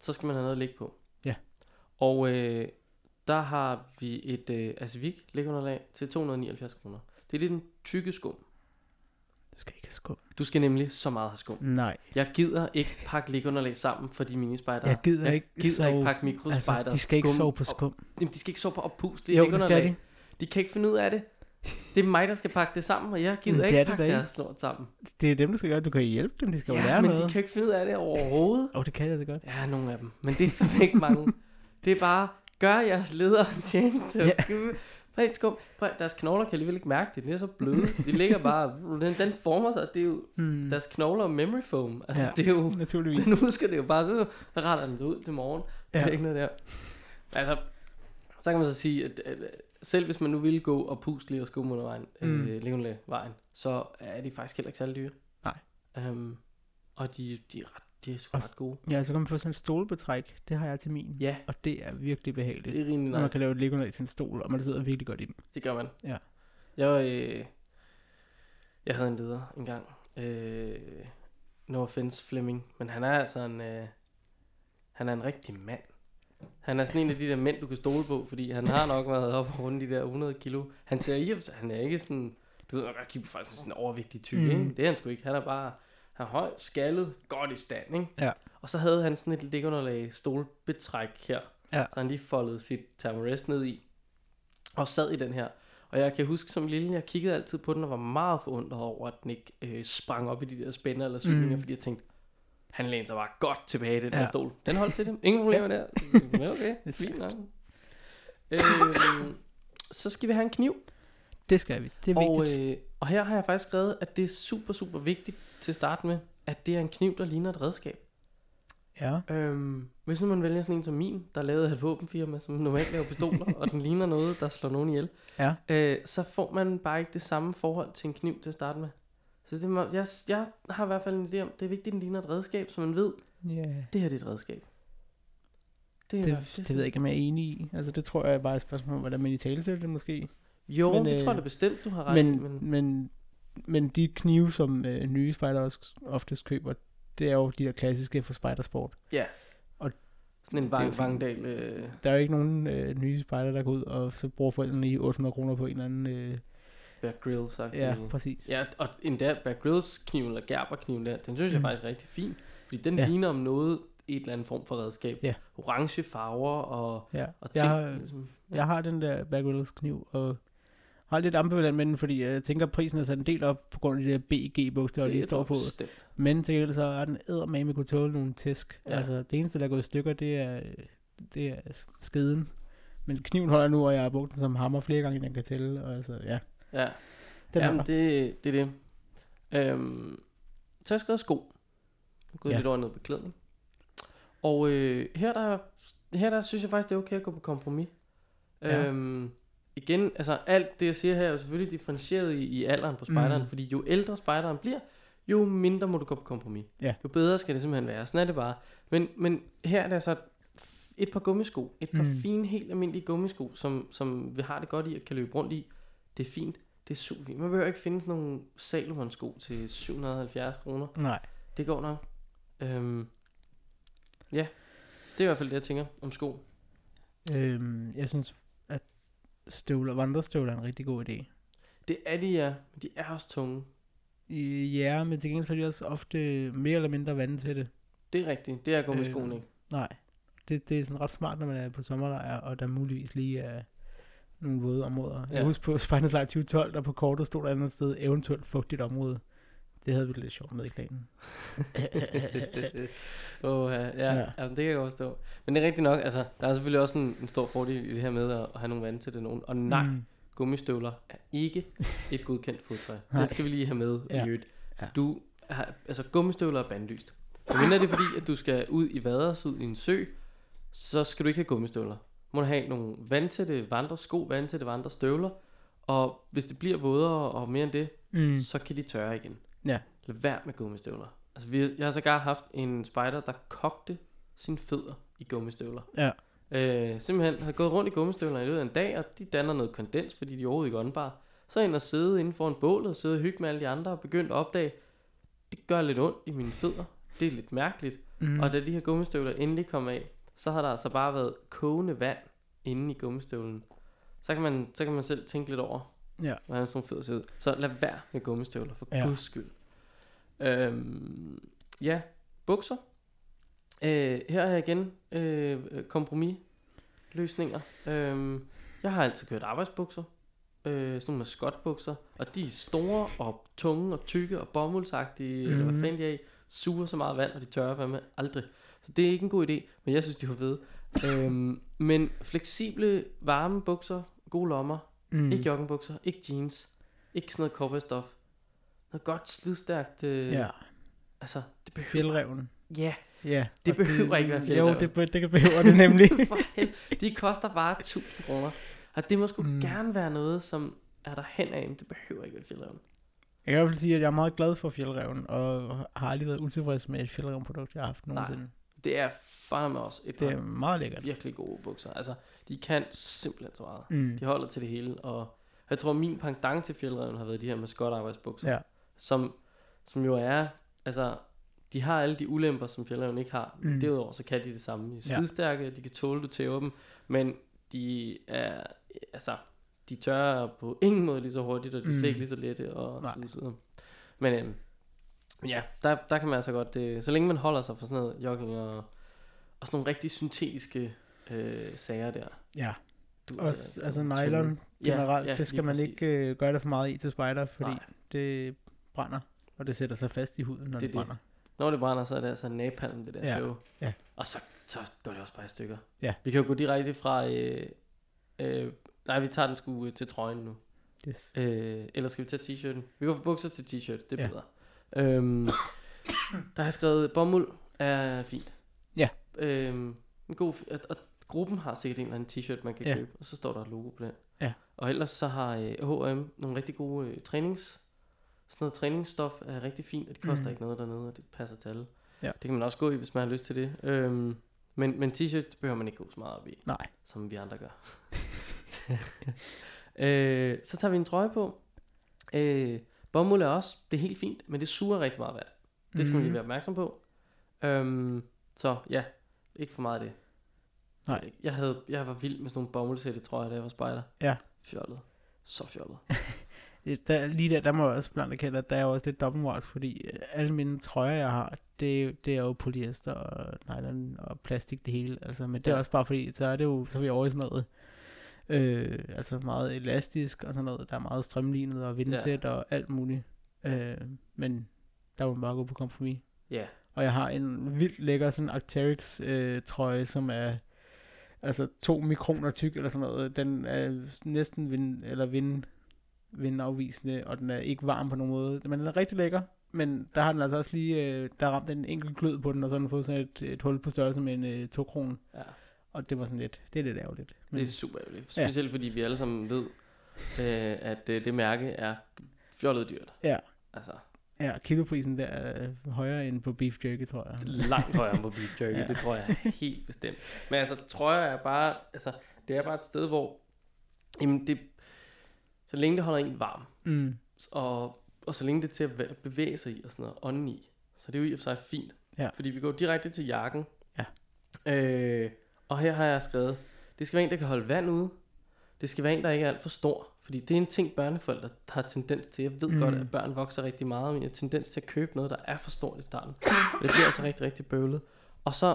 så skal man have noget at ligge på. Ja. Og øh, der har vi et øh, Asivik liggeunderlag til 279 kroner. Det er lige den tykke skum. Du skal ikke have skum. Du skal nemlig så meget have skum. Nej, Jeg gider ikke pakke liggeunderlag sammen for de minispejder. jeg gider jeg ikke gider sove. ikke pakke mikrospejder. Altså, de skal ikke sove på skum. Jamen, de skal ikke sove på oppustelige Jo, det liggeunderlag. skal de. De kan ikke finde ud af det. Det er mig, der skal pakke det sammen, og jeg gider Men det ikke det pakke ikke. deres lort sammen. Det er dem, der skal gøre det. Du kan hjælpe dem, de skal jo ja, lære men noget. de kan ikke finde ud af det overhovedet. Åh, oh, det kan jeg da godt. Ja, nogle af dem. Men det er ikke mange. Det er bare, gør jeres ledere en tjeneste. Ja. Prøv, skum. Prøv, deres knogler kan alligevel ikke mærke det. De er så bløde. De ligger bare, den, den former sig. Det er jo Mm. deres knogler og memory foam. Altså, Ja. det er jo, Naturligvis. *laughs* den husker det jo bare, så retter den ud til morgen. Ja. Det er ikke noget der. Altså, så kan man så sige, at, at selv hvis man nu ville gå og pusle og skumme under vejen, Mm. øh, Legonle vejen, så er de faktisk heller ikke særlig dyre. Nej. Um, og de, de er ret, de er sgu Og ret gode. Ja, så kan man få sådan en stolbetræk. Det har jeg til min. Ja, Og det er virkelig behageligt. det er rimelig Når man nice. kan lave et liggeunderlag til en stol, og man sidder virkelig godt i dem. Det gør man. Ja. Jeg, øh, jeg havde en leder engang. Øh, no offense Flemming, men han er altså en, øh, han er en rigtig mand. Han er sådan en af de der mænd, du kan stole på, fordi han har nok været op og rundt de der 100 kilo. Han ser i, han er ikke sådan, du ved, man kan kigge på folk som sådan en overvægtig type, Mm. ikke? Det er han sgu ikke. Han er bare, han er høj, skaldet, godt i stand, ikke? Ja. Og så havde han sådan et liggeunderlag stolbetræk her, Ja. så han lige foldede sit thermarest ned i, og sad i den her. Og jeg kan huske som lille, jeg kiggede altid på den og var meget forundret over, at den ikke øh, sprang op i de der spænder eller cyklinger, mm. fordi jeg tænkte, han lænede sig bare godt tilbage i den Ja. der stol. Den holdt til dem. Ingen problemer der. *laughs* Ja, okay, er fint nok. Øhm, så skal vi have en kniv. Det skal vi. Det er Og, vigtigt. øh, og her har jeg faktisk skrevet, at det er super, super vigtigt til at starte med, at det er en kniv, der ligner et redskab. Ja. Øhm, hvis nu man vælger sådan en som min, der er lavet af et våbenfirma, som normalt laver pistoler, og den ligner noget, der slår nogen ihjel, Ja. øh, så får man bare ikke det samme forhold til en kniv til at starte med. Så det må, jeg, jeg har i hvert fald en idé om, det er vigtigt, at den ligner et redskab, så man ved, Ja. det her det er et redskab. Det, er Det, det, det ved jeg ikke, om jeg er enig i. Altså, det tror jeg er bare et spørgsmål om, hvordan man i tale det måske. Jo, Men, det øh, tror jeg da bestemt, du har ret i, Men, men, men, men, de knive, som øh, nye spejder også oftest køber, det er jo de der klassiske for spejdersport. sådan en det er vang, vangdal, øh, Der er jo ikke nogen øh, nye spejder, der går ud, og så bruger forældrene lige 800 kroner på en eller anden... Øh, Bear Grylls ja, præcis. Ja, og endda Bear Grylls kniven, eller Gerber-kniven der, den synes jeg Mm. faktisk er rigtig fin. Fordi den Ja. ja. ligner om noget, et eller andet form for redskab. Ja. Orange farver og, ja. og ting. Jeg har, ligesom, jeg har den der Bear Grylls kniv, og har lidt ambivalent med den, fordi jeg tænker, at prisen er sat en del op på grund af de der BG-bogstaver, der lige står på. Stemt. Men til gengæld så er den eddermame kunne tåle nogle tæsk. Ja. Ja. Altså, det eneste, der er gået i stykker, det er, det er sk- skeden. Men kniven holder nu, og jeg har brugt den som hammer flere gange, end den kan tælle. Og altså, ja. Ja, Den Jamen, det, det er det. Øhm, så har jeg skrevet sko. Jeg gået Ja. lidt over noget beklædning. Og øh, her, der, her der synes jeg faktisk, det er okay at gå på kompromis. Ja. Øhm, igen, altså alt det, jeg siger her, er jo selvfølgelig differentieret i, i alderen på spejderen, Mm. fordi jo ældre spejderen bliver, jo mindre må du gå på kompromis. Ja. Jo bedre skal det simpelthen være. Sådan er det bare. Men, men her er det altså et par gummisko. Et par Mm. mm. fine, helt almindelige gummisko, som, som vi har det godt i og kan løbe rundt i. Det er fint. Det er super fint. Man behøver ikke finde sådan nogle Salomon-sko til 770 kroner. Nej. Det går nok. Øhm, ja, det er i hvert fald det, jeg tænker om sko. Øhm, jeg synes, at støvler, vandrestøvler er en rigtig god idé. Det er de, ja. Men de er også tunge. Ja, men til gengæld så er de også ofte mere eller mindre vand til det. Det er rigtigt. Det er at gå med Øhm, skoene, ikke? Nej. Det, det er sådan ret smart, når man er på sommerlejr, og der muligvis lige er nogle våde områder. Ja. Jeg husker på *laughs* Spejdernes Lejr 2012, der på kortet stod der et andet sted, eventuelt fugtigt område. Det havde vi lidt sjovt med i klanen. *laughs* oh, ja, ja, Ja. Jamen, det kan jeg godt forstå. Men det er rigtigt nok, altså, der er selvfølgelig også en, en stor fordel i det her med at, at have nogle vand til det nogen. Og nej, mm. Mm. gummistøvler er ikke et godkendt fodtøj. *laughs* Det skal vi lige have med Ja. i øvrigt. Ja. Du har, altså gummistøvler er bandlyst. Og mindre det er fordi, at du skal ud i vaders, ud i en sø, så skal du ikke have gummistøvler. Må du have nogle vandtætte vandresko, vandtætte vandrestøvler, og hvis det bliver vådere og mere end det, Mm. så kan de tørre igen. Ja. Lad være med gummistøvler. Altså, vi, jeg har sågar haft en spider, der kogte sine fødder i gummistøvler. Ja. Øh, simpelthen har gået rundt i gummistøvler i løbet af en dag, og de danner noget kondens, fordi de er overhovedet ikke åndbare. Så ind og sidde inden for en bål og sidde og hygge med alle de andre og begyndt at opdage, det gør lidt ondt i mine fødder. Det er lidt mærkeligt. Mm. Og da de her gummistøvler endelig kom af, så har der altså bare været kogende vand inde i gummistøvlen. Så kan man, så kan man selv tænke lidt over, Ja. hvordan sådan fødder ser ud. Så lad være med gummistøvler, for Ja. guds skyld. Øhm, ja, bukser. Øh, her er igen øh, kompromisløsninger. Øhm, jeg har altid kørt arbejdsbukser. Øh, sådan nogle maskotbukser. Og de er store og tunge og tykke og bomuldsagtige, mm-hmm. eller hvad Mhm. fanden de er i. Suger så meget vand, og de tørrer fandme aldrig. Så det er ikke en god idé, men jeg synes, de var fede. øhm, men fleksible, varme bukser, gode lommer, mm. ikke joggingbukser, ikke jeans, ikke sådan noget cowboystof. Noget godt slidstærkt. Øh, Ja, Altså, det behøver... fjeldreven. Ja, Ja. Det behøver ikke være Jo, fjeldreven. det, det behøver det nemlig. *laughs* De koster bare 1000 kroner. Og det må sgu Mm. gerne være noget, som er der hen af, det behøver ikke være fjeldreven. Jeg kan i hvert fald sige, at jeg er meget glad for fjeldreven, og har aldrig været utilfreds med et fjeldreven produkt, jeg har haft nogensinde. Det er fandme også et Det er meget lækkert. virkelig gode bukser. Altså, de kan simpelthen så meget. Mm. De holder til det hele, og jeg tror, min pendant til fjeldreven har været de her maskot arbejdsbukser, Ja. som, som jo er, altså, de har alle de ulemper, som fjeldreven ikke har. Mm. Derudover så kan de det samme. De er Ja. de kan tåle, du tæver dem, men de er, altså, de tørrer på ingen måde lige så hurtigt, og de er slet Mm. ikke lige så lette og Nej. så videre. Men øhm, ja, der, der kan man altså godt, øh, så længe man holder sig for sådan noget jogging og, og sådan nogle rigtig syntetiske øh, sager der. Ja, Du, også altså tunge. nylon generelt, ja, det skal man præcis. ikke øh, gøre det for meget i til spider, fordi Nej. det brænder, og det sætter sig fast i huden, når det, Det det det. brænder. Når det brænder, så er det altså napalm, det der Ja, show. ja. Og så, så går det også bare i stykker. Ja. Vi kan jo gå direkte fra... Øh, øh, nej, vi tager den sgu øh, til trøjen nu. Yes. Øh, eller skal vi tage t-shirten? Vi går fra bukser til t-shirt, det er Ja. bedre. Øhm, der har jeg skrevet, bomuld er fint. Ja. Øhm, en god, f- og, og gruppen har sikkert en eller anden t-shirt, man kan Ja. købe, og så står der et logo på den. Ja. Og ellers så har øh, H&M nogle rigtig gode øh, trænings, sådan noget træningsstof er rigtig fint, og det koster mm. ikke noget dernede, og det passer til alle. Ja. Det kan man også gå i, hvis man har lyst til det. Øhm, men, men t-shirt behøver man ikke gå så meget op i, Nej. som vi andre gør. *laughs* *laughs* øh, så tager vi en trøje på. Øh, bomuld er også, det er helt fint, men det suger rigtig meget vand. Det skal man lige Mhm. være opmærksom på. Øhm, så ja, ikke for meget af det. Nej. Jeg, havde, jeg var vild med sådan nogle bomuldshætte trøjer, da jeg var spejder. Ja. Fjollet. Så fjollet. *laughs* Der, lige der, der må jeg også blandt erkende, at der er også lidt dobbeltmoralsk, fordi øh, alle mine trøjer, jeg har, det, det er jo polyester og nylon og plastik det hele. Altså, men det er Ja. også bare fordi, så er det jo, så er vi over i øh, altså meget elastisk og sådan noget, der er meget strømlignet og vindtæt og alt muligt. Øh, men der må man bare gå på kompromis. Ja. Og jeg har en vildt lækker sådan Arcteryx øh, trøje, som er altså to mikroner tyk eller sådan noget. Den er næsten vind, eller vind, vindafvisende, og den er ikke varm på nogen måde. Men den er rigtig lækker, men der har den altså også lige, øh, der ramt en enkelt glød på den, og så har den fået sådan et, et hul på størrelse med en øh, 2 kron. Ja. Og det var sådan lidt, det er lidt ærgerligt. Det er super ærgerligt. Specielt fordi vi alle sammen ved, øh, at øh, det mærke er fjollet dyrt. Ja. Altså, Ja, kiloprisen der er højere end på beef jerky, tror jeg. langt højere på beef jerky, Ja. *laughs* ja. det tror jeg helt bestemt. Men altså, trøjer er bare, altså, det er bare et sted, hvor, jamen det, så længe det holder en varm, Mm. og, og så længe det er til at væ- bevæge sig i, og sådan noget, ånden i, så det er jo i og for sig fint. Ja. Fordi vi går direkte til jakken. Ja. Øh, og her har jeg skrevet, det skal være en, der kan holde vand ude. Det skal være en, der ikke er alt for stor. Fordi det er en ting, børneforældre har tendens til. Jeg ved Mm. godt, at børn vokser rigtig meget, men jeg har tendens til at købe noget, der er for stort i starten. Og det bliver altså rigtig, rigtig bøvlet. Og så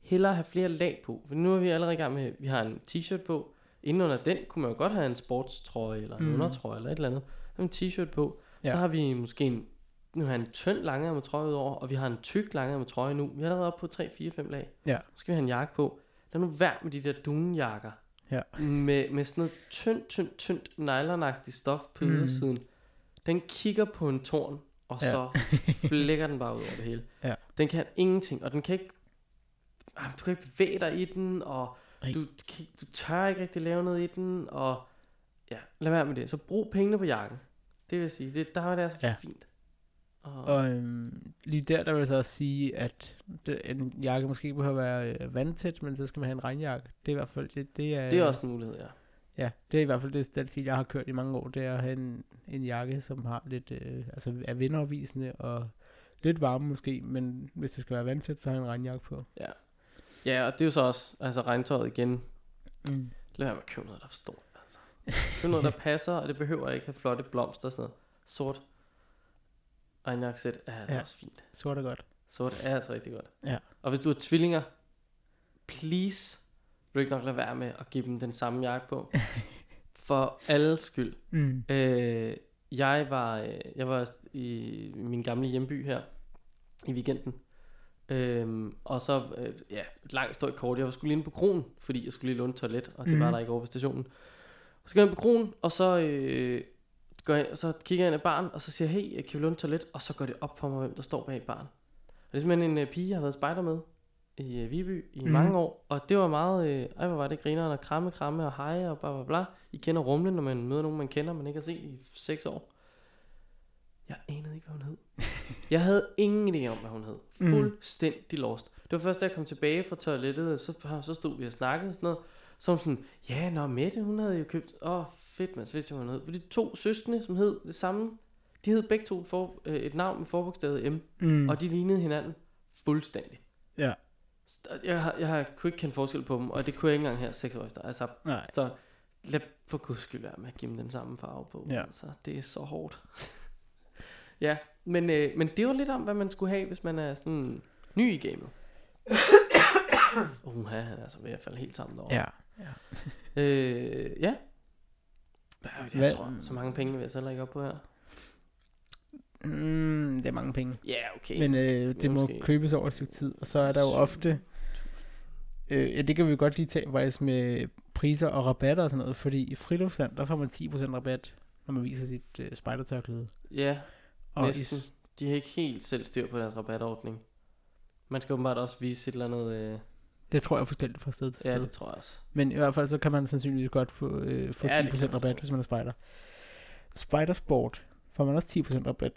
hellere have flere lag på. For nu er vi allerede i gang med, vi har en t-shirt på. Inden under den kunne man jo godt have en sportstrøje, eller en Mm. undertrøje, eller et eller andet. Så en t-shirt på. Ja. Så har vi måske en, nu har en tynd langærmet trøje udover, og vi har en tyk langærmet trøje nu. Vi er allerede oppe på 3, 4, 5 lag. Ja. Så skal vi have en jakke på. Lad nu være med de der dunjakker. Ja. Med, med sådan noget tyndt, tyndt, tyndt nylonagtigt stof på Mm. ydersiden. Den kigger på en torn, og Ja. så flækker den bare ud over det hele. Ja. Den kan ingenting, og den kan ikke... ah, Du kan ikke bevæge dig i den, og Nej. du, du tør ikke rigtig lave noget i den, og ja, lad være med det. Så brug pengene på jakken. Det vil jeg sige, det, der er det altså ja. fint. Og, Og øhm, lige der, der vil jeg så også sige, at det, en jakke måske ikke behøver at være øh, vandtæt, men så skal man have en regnjakke. Det er i hvert fald, det, det er... det er også en mulighed, ja. Ja, det er i hvert fald det, den stil, jeg har kørt i mange år, det er at have en, en jakke, som har lidt, øh, altså er vinderopvisende og lidt varme måske, men hvis det skal være vandtæt, så har jeg en regnjakke på. Ja. Ja, og det er jo så også, altså regntøjet igen, Mm. lad være med at købe noget, der er for stort. Altså. Køb noget, der passer, og det behøver ikke have flotte blomster og sådan noget. Sort regnjakkesæt er altså Ja. også fint. Sort er godt. Sort er altså rigtig godt. Ja. Og hvis du har tvillinger, please, vil du ikke nok lade være med at give dem den samme jakke på. *laughs* For alles skyld. Mm. Øh, jeg var øh, jeg var i min gamle hjemby her i weekenden. Øhm, og så, øh, ja, langt stort kort. Jeg var skulle lige inde på kronen, fordi jeg skulle lige låne et toilet, og det Mhm. var der ikke over ved stationen. Så går jeg ind på kronen, og så, øh, går jeg, så kigger jeg ind i barn, og så siger jeg, hey, kan vi låne et toilet? Og så går det op for mig, hvem der står bag barn. Og det er simpelthen en øh, pige, jeg har været spejder med i øh, Viby i mm. mange år. Og det var meget, øh, ej hvor var det grineren, og kramme, kramme og hej og bla bla bla. I kender rumlen, når man møder nogen, man kender, man ikke har set i seks år. Jeg anede ikke, hvad hun hed. *laughs* Jeg havde ingen idé om, hvad hun hed. Mm. Fuldstændig lost. Det var først, da jeg kom tilbage fra toilettet, så, så stod vi og snakkede og sådan noget. Så hun sådan, ja, nå Mette, hun havde jo købt, åh oh, fedt, man, så vidste jeg, hvad hun hed. For de to søskende, som hed det samme, de hed begge to for, øh, et navn med forbogstavet M, Mm. og de lignede hinanden fuldstændig. Ja. Jeg, har, jeg har, kunne ikke kende forskel på dem, og det kunne jeg ikke engang her seks år efter. Altså, Nej. så lad for guds skyld være med at give dem den samme farve på. Ja. Altså, det er så hårdt. *laughs* ja, men, øh, men det var lidt om, hvad man skulle have, hvis man er sådan ny i gamet. *coughs* Uha, han er altså ved at falde helt sammen derovre. Ja. Øh, ja. Jeg, Hvad- tror, så mange penge vil jeg så heller ikke op på her. Mm, det er mange penge. Ja, yeah, okay. Men øh, det må Måske. købes over et stykke tid, og så er der jo ofte... Øh, ja, det kan vi godt lige tage faktisk med priser og rabatter og sådan noget, fordi i friluftsland, der får man 10% rabat, når man viser sit øh, spejdertørklæde. ja, Og næsten. s- De har ikke helt selv styr på deres rabatordning. Man skal åbenbart også vise et eller andet... Øh, det tror jeg er forskelligt fra sted til sted. ja, det tror jeg også. Men i hvert fald så kan man sandsynligvis godt få, øh, få Ja, det 10% kan man rabat, hvis man er spejder. Spejdersport får man også 10% rabat.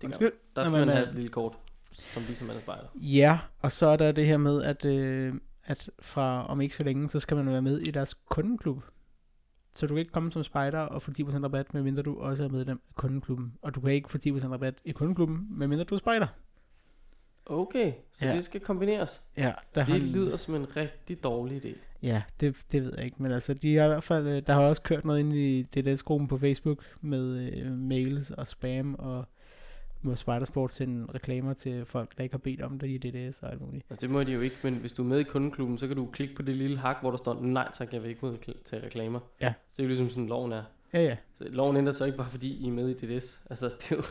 Det Undskyld. gør, der Når skal man man have er- et lille kort, som viser, man er spejder. Ja, og så er der det her med, at, øh, at fra om ikke så længe, så skal man være med i deres kundeklub. Så du kan ikke komme som spejder og få 10% rabat, medmindre du også er medlem af kundeklubben. Og du kan ikke få 10% rabat i kundeklubben, medmindre du er spejder. Okay, så Ja. det skal kombineres. Ja, der har Det lyder som en rigtig dårlig idé. Ja, det, det ved jeg ikke, men altså, de har i hvert fald, øh, der har også kørt noget ind i DDS-gruppen på Facebook med øh, mails og spam, og må Spidersport sende reklamer til folk, der ikke har bedt om det i DDS og alt muligt. Og det må de jo ikke, men hvis du er med i kundeklubben, så kan du klikke på det lille hak, hvor der står, nej tak, jeg vil ikke ud til reklamer. Ja. Så det er jo ligesom sådan, loven er. Ja, ja. Så loven ændrer sig ikke bare, fordi I er med i DDS. Altså, det er jo...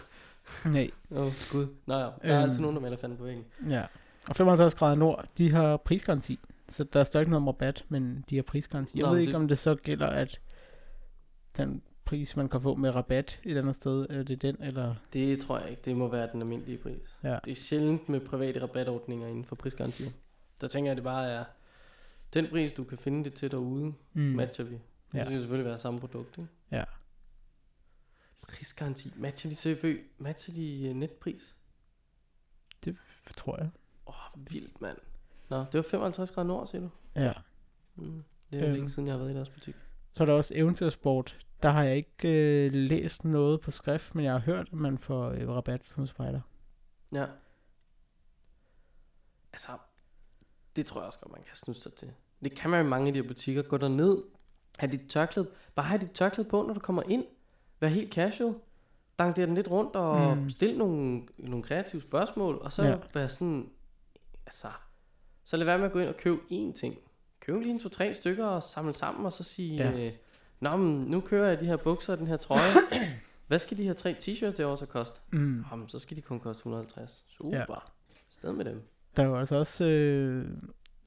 Nej. Åh, oh, gud. Nå ja, der er Øhm. altid nogen, der melder fanden på væggen. Ja. Og 55 grader nord, de har prisgaranti. Så der står ikke noget om rabat, men de har prisgaranti. Jeg Nå, ved ikke, det- om det så gælder, at den pris, man kan få med rabat et eller andet sted? Er det den, eller? Det tror jeg ikke. Det må være den almindelige pris. Ja. Det er sjældent med private rabatordninger inden for prisgarantier. Der tænker jeg, at det bare er den pris, du kan finde det til derude, mm. matcher vi. Det Ja. skal selvfølgelig være samme produkt, ikke? Ja. Prisgaranti. Matcher de CFØ? Matcher de øh, netpris? Tror jeg. Åh, oh, vildt, mand. Nå, det var 55 grader nord, siger du? Ja. Mm. Det er Øhm. længe siden, jeg har været i deres butik. Så er der også eventyrsport. Der har jeg ikke øh, læst noget på skrift, men jeg har hørt, at man får øh, rabat som spejder. Ja. Altså, det tror jeg også godt, man kan snusse sig til. Det kan man jo i mange af de her butikker. Gå derned, have dit tørklæde. Bare have dit tørklæde på, når du kommer ind. Vær helt casual. Dank den lidt rundt og Mm. mm. stil nogle, nogle kreative spørgsmål. Og så Ja. være sådan, altså, så lad være med at gå ind og købe én ting. Køb lige en to-tre stykker og samle sammen, og så sige, Ja. øh, Nå, men nu kører jeg de her bukser og den her trøje. *coughs* Hvad skal de her tre t-shirts i år så koste? Mm. Jamen, så skal de kun koste 150. Super. Ja. Sted med dem. Der er jo altså også... Øh,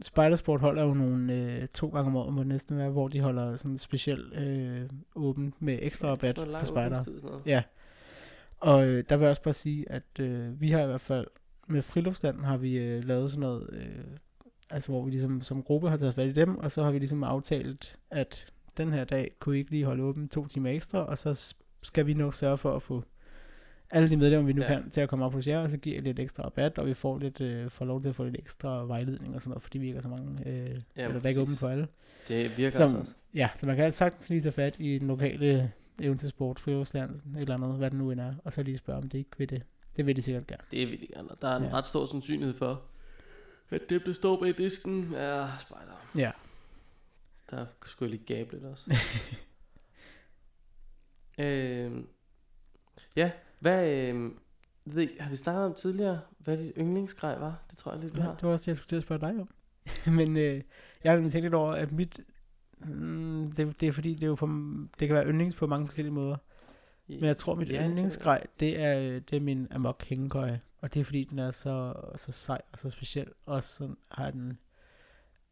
Spidersport holder jo nogle øh, to gange om året, må det næsten være, hvor de holder sådan specielt øh, åbent med ekstra rabat noget for spejder. noget. Ja. Og øh, der vil jeg også bare sige, at øh, vi har i hvert fald med friluftsland har vi øh, lavet sådan noget, øh, altså hvor vi ligesom som gruppe har taget fat i dem, og så har vi ligesom aftalt, at den her dag kunne vi ikke lige holde åben to timer ekstra, og så skal vi nok sørge for at få alle de medlemmer, vi nu ja. Ja. kan, til at komme op hos jer, og så giver jeg lidt ekstra rabat, og vi får, lidt, øh, får lov til at få lidt ekstra vejledning og sådan noget, fordi vi ikke er så mange, øh, eller der er ikke åbent for alle. Det virker Som, altså. ja, så man kan sagtens lige tage fat i den lokale eventyrsport, friluftsland, eller andet, hvad det nu end er, og så lige spørge, om det ikke vil det. Det vil de sikkert gerne. Det er vildt gerne. og Der er en Ja. ja. ret stor sandsynlighed for, at det, der står bag disken, er spejder. Ja. Der skulle jeg lige gabe lidt også. *laughs* øhm, ja, hvad... Øhm, ved har vi snakket om tidligere, hvad dit yndlingsgrej var? Det tror jeg lidt, vi Ja, har. det var også det, jeg skulle til at spørge dig om. *laughs* Men øh, jeg har tænkt lidt over, at mit... Mm, det, det er fordi, det, er jo på, det kan være yndlings på mange forskellige måder. Men jeg tror, mit Ja, yndlingsgrej, det er, det er min amok hængekøje. Og det er fordi, den er så, så sej og så speciel. Og så har den...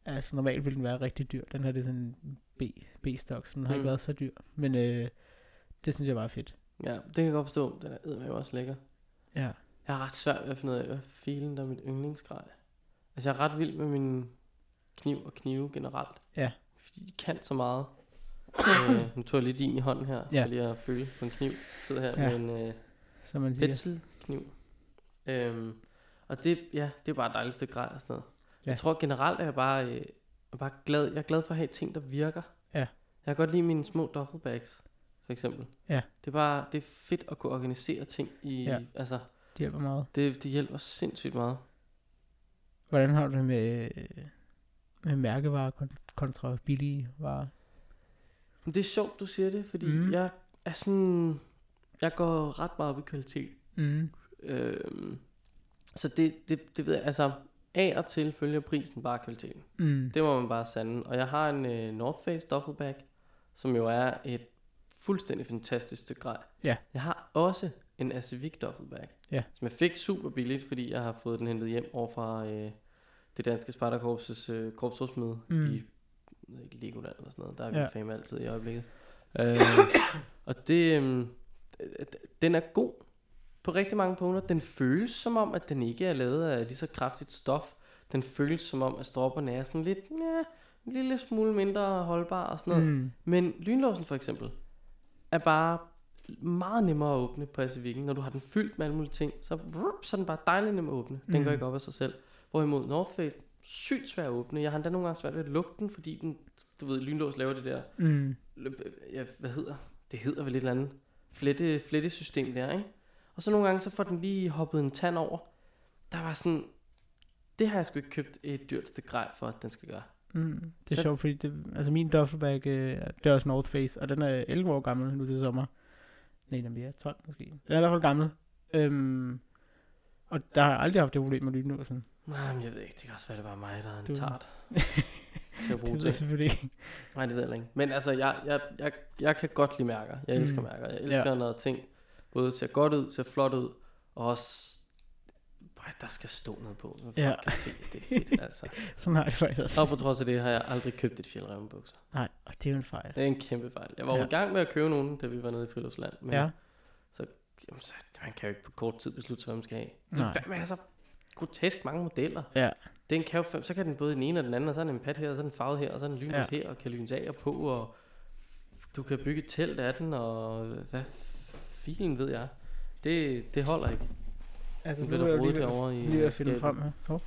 Altså normalt ville den være rigtig dyr. Den her det er sådan en B, B-stok, så den har mm. ikke været så dyr. Men øh, det synes jeg var fedt. Ja, det kan jeg godt forstå. Den er eddermame også lækker. Ja. Jeg har ret svært ved at finde ud af, hvad filen der er mit yndlingsgrej. Altså, jeg er ret vild med min kniv og knive generelt. Ja. Fordi de kan så meget. *laughs* øh, nu tog jeg lidt din i hånden her, Ja. for lige at føle på en kniv. Jeg sidder her Ja. med en øh, Som man siger. penselkniv. Øhm, og det, ja, det er bare et dejligt stykke grej og sådan noget. Ja. Jeg tror generelt, at jeg bare, øh, er bare glad, jeg er glad for at have ting, der virker. Ja. Jeg kan godt lide mine små duffelbags, for eksempel. Ja. Det er bare, det er fedt at kunne organisere ting i, Ja. altså, Det hjælper meget. det, det hjælper sindssygt meget. Hvordan har du det med, med mærkevarer kon- kontra billige varer? Det er sjovt, du siger det, fordi Mm. jeg er sådan, jeg går ret meget op i kvalitet. Mm. Øhm, så det, det, det ved jeg, altså af og til følger prisen bare kvaliteten. Mm. Det må man bare sande. Og jeg har en uh, North Face duffelbag, som jo er et fuldstændig fantastisk stykke grej. Ja. Jeg har også en Acivic duffelbag, Ja. som jeg fik super billigt, fordi jeg har fået den hentet hjem over fra uh, det danske Spartakorpses uh, korpsrådsmøde Mm. i ikke, Legoland eller sådan noget. Der er vi Ja. fame altid i øjeblikket. Uh, *coughs* og det, um, den er god på rigtig mange punkter. Den føles som om, at den ikke er lavet af lige så kraftigt stof. Den føles som om, at stropperne er sådan lidt, ja, en lille smule mindre holdbar og sådan noget. Mm. Men lynlåsen for eksempel, er bare meget nemmere at åbne på Asivic'en. Når du har den fyldt med alle mulige ting, så, brup, så er den bare dejlig nem at åbne. Den Mm. går ikke op af sig selv. Hvorimod North Face, sygt svær at åbne. Jeg har endda nogle gange svært ved at lukke den, fordi den, du ved, lynlås laver det der Mm. ja, hvad hedder det hedder vel et eller andet flette, flettesystem der, ikke? Og så nogle gange, så får den lige hoppet en tand over. Der var sådan, det har jeg sgu ikke købt et dyrt stykke grej for, at den skal gøre. Mm. Det er Så- sjovt, fordi det, altså min duffelbag, øh, det er også North Face, og den er 11 år gammel nu til sommer. Nej, den er mere 12 måske. Den er i hvert fald gammel. Øhm, og der har jeg aldrig haft det problem med lynlåsen. Nej, men jeg ved ikke, det kan også være, det er bare mig, der er en Du- tart. *laughs* Til at bruge Det ved jeg selvfølgelig ikke. Nej, det ved jeg ikke. Men altså, jeg, jeg, jeg, jeg kan godt lide mærker. Jeg elsker Mm. mærker. Jeg elsker, Ja. når ting både ser godt ud, ser flot ud, og også... Ej, der skal stå noget på, så folk Ja. kan se, det er fedt, *laughs* altså. Sådan har jeg faktisk også. Og på trods af det har jeg aldrig købt et fjeldrevnbukser. Nej, og det er jo en fejl. Det er en kæmpe fejl. Jeg var jo Ja. i gang med at købe nogen, da vi var nede i Friluftsland. Men Ja, jamen, så, man kan jo ikke på kort tid beslutte sig, hvad man skal have. Nej. Hvad med så grotesk mange modeller? ja, Den kan jo, så kan den både den ene og den anden, og så er den en pat her, og så er den farvet her, og så er den lynløs Ja. her, og kan lynes af og på, og du kan bygge et telt af den, og hvad filen ved jeg. Det, det holder ikke. Altså Nu bliver er der jeg rodet derovre i lige at finde frem her. Hov.